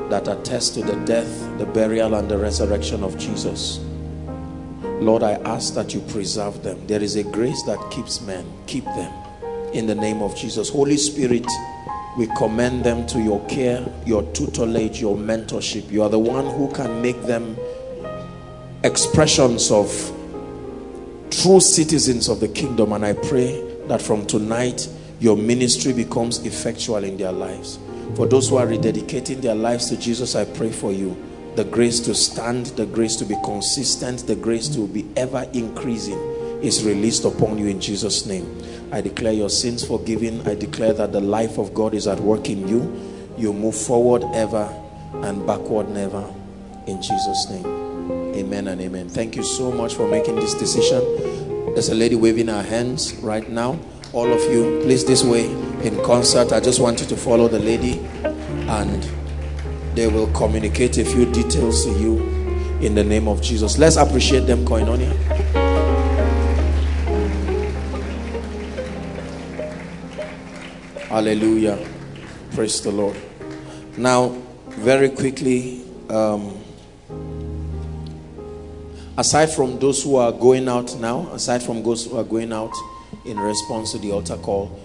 that attest to the death the burial and the resurrection of Jesus Lord, I ask that you preserve them. There is a grace that keeps men. Keep them in the name of Jesus. Holy Spirit, we commend them to your care, your tutelage, your mentorship. You are the one who can make them expressions of true citizens of the kingdom. And I pray that from tonight, your ministry becomes effectual in their lives. For those who are rededicating their lives to Jesus, I pray for you the grace to stand, the grace to be consistent, the grace to be ever increasing is released upon you in Jesus' name. I declare your sins forgiven. I declare that the life of God is at work in you. You move forward ever and backward never. In Jesus' name. Amen and amen. Thank you so much for making this decision. There's a lady waving her hands right now. all of you. Please, this way in concert. I just want you to follow the lady and they will communicate a few details to you in the name of Jesus. Let's appreciate them, Koinonia. Hallelujah. Praise the Lord. Now, very quickly, um, aside from those who are going out now, aside from those who are going out in response to the altar call,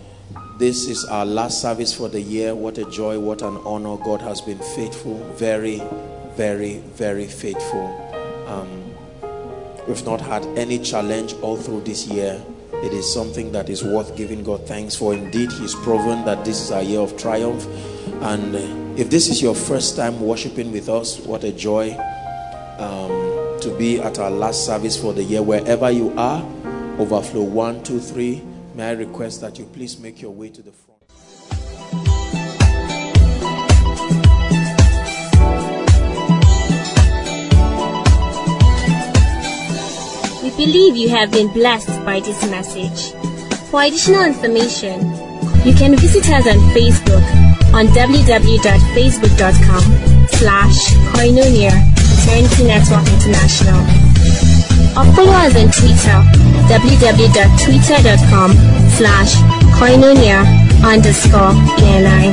this is our last service for the year. What a joy, what an honor. God has been faithful, very, very, very faithful. Um, we've not had any challenge all through this year. It is something that is worth giving God thanks for. Indeed, He's proven that this is our year of triumph. And if this is your first time worshiping with us, what a joy um, to be at our last service for the year. Wherever you are, overflow one, two, three May I request that you please make your way to the front. We believe you have been blessed by this message. For additional information, you can visit us on Facebook on www.facebook.com slash koinonia Eternity Network International or follow us on Twitter www.twitter.com slash koinonia underscore ENI.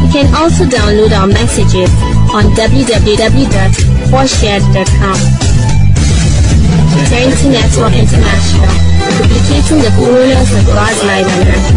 You can also download our messages on www.4shared.com. Eternity Network International, duplicating the fullness of God's life on earth.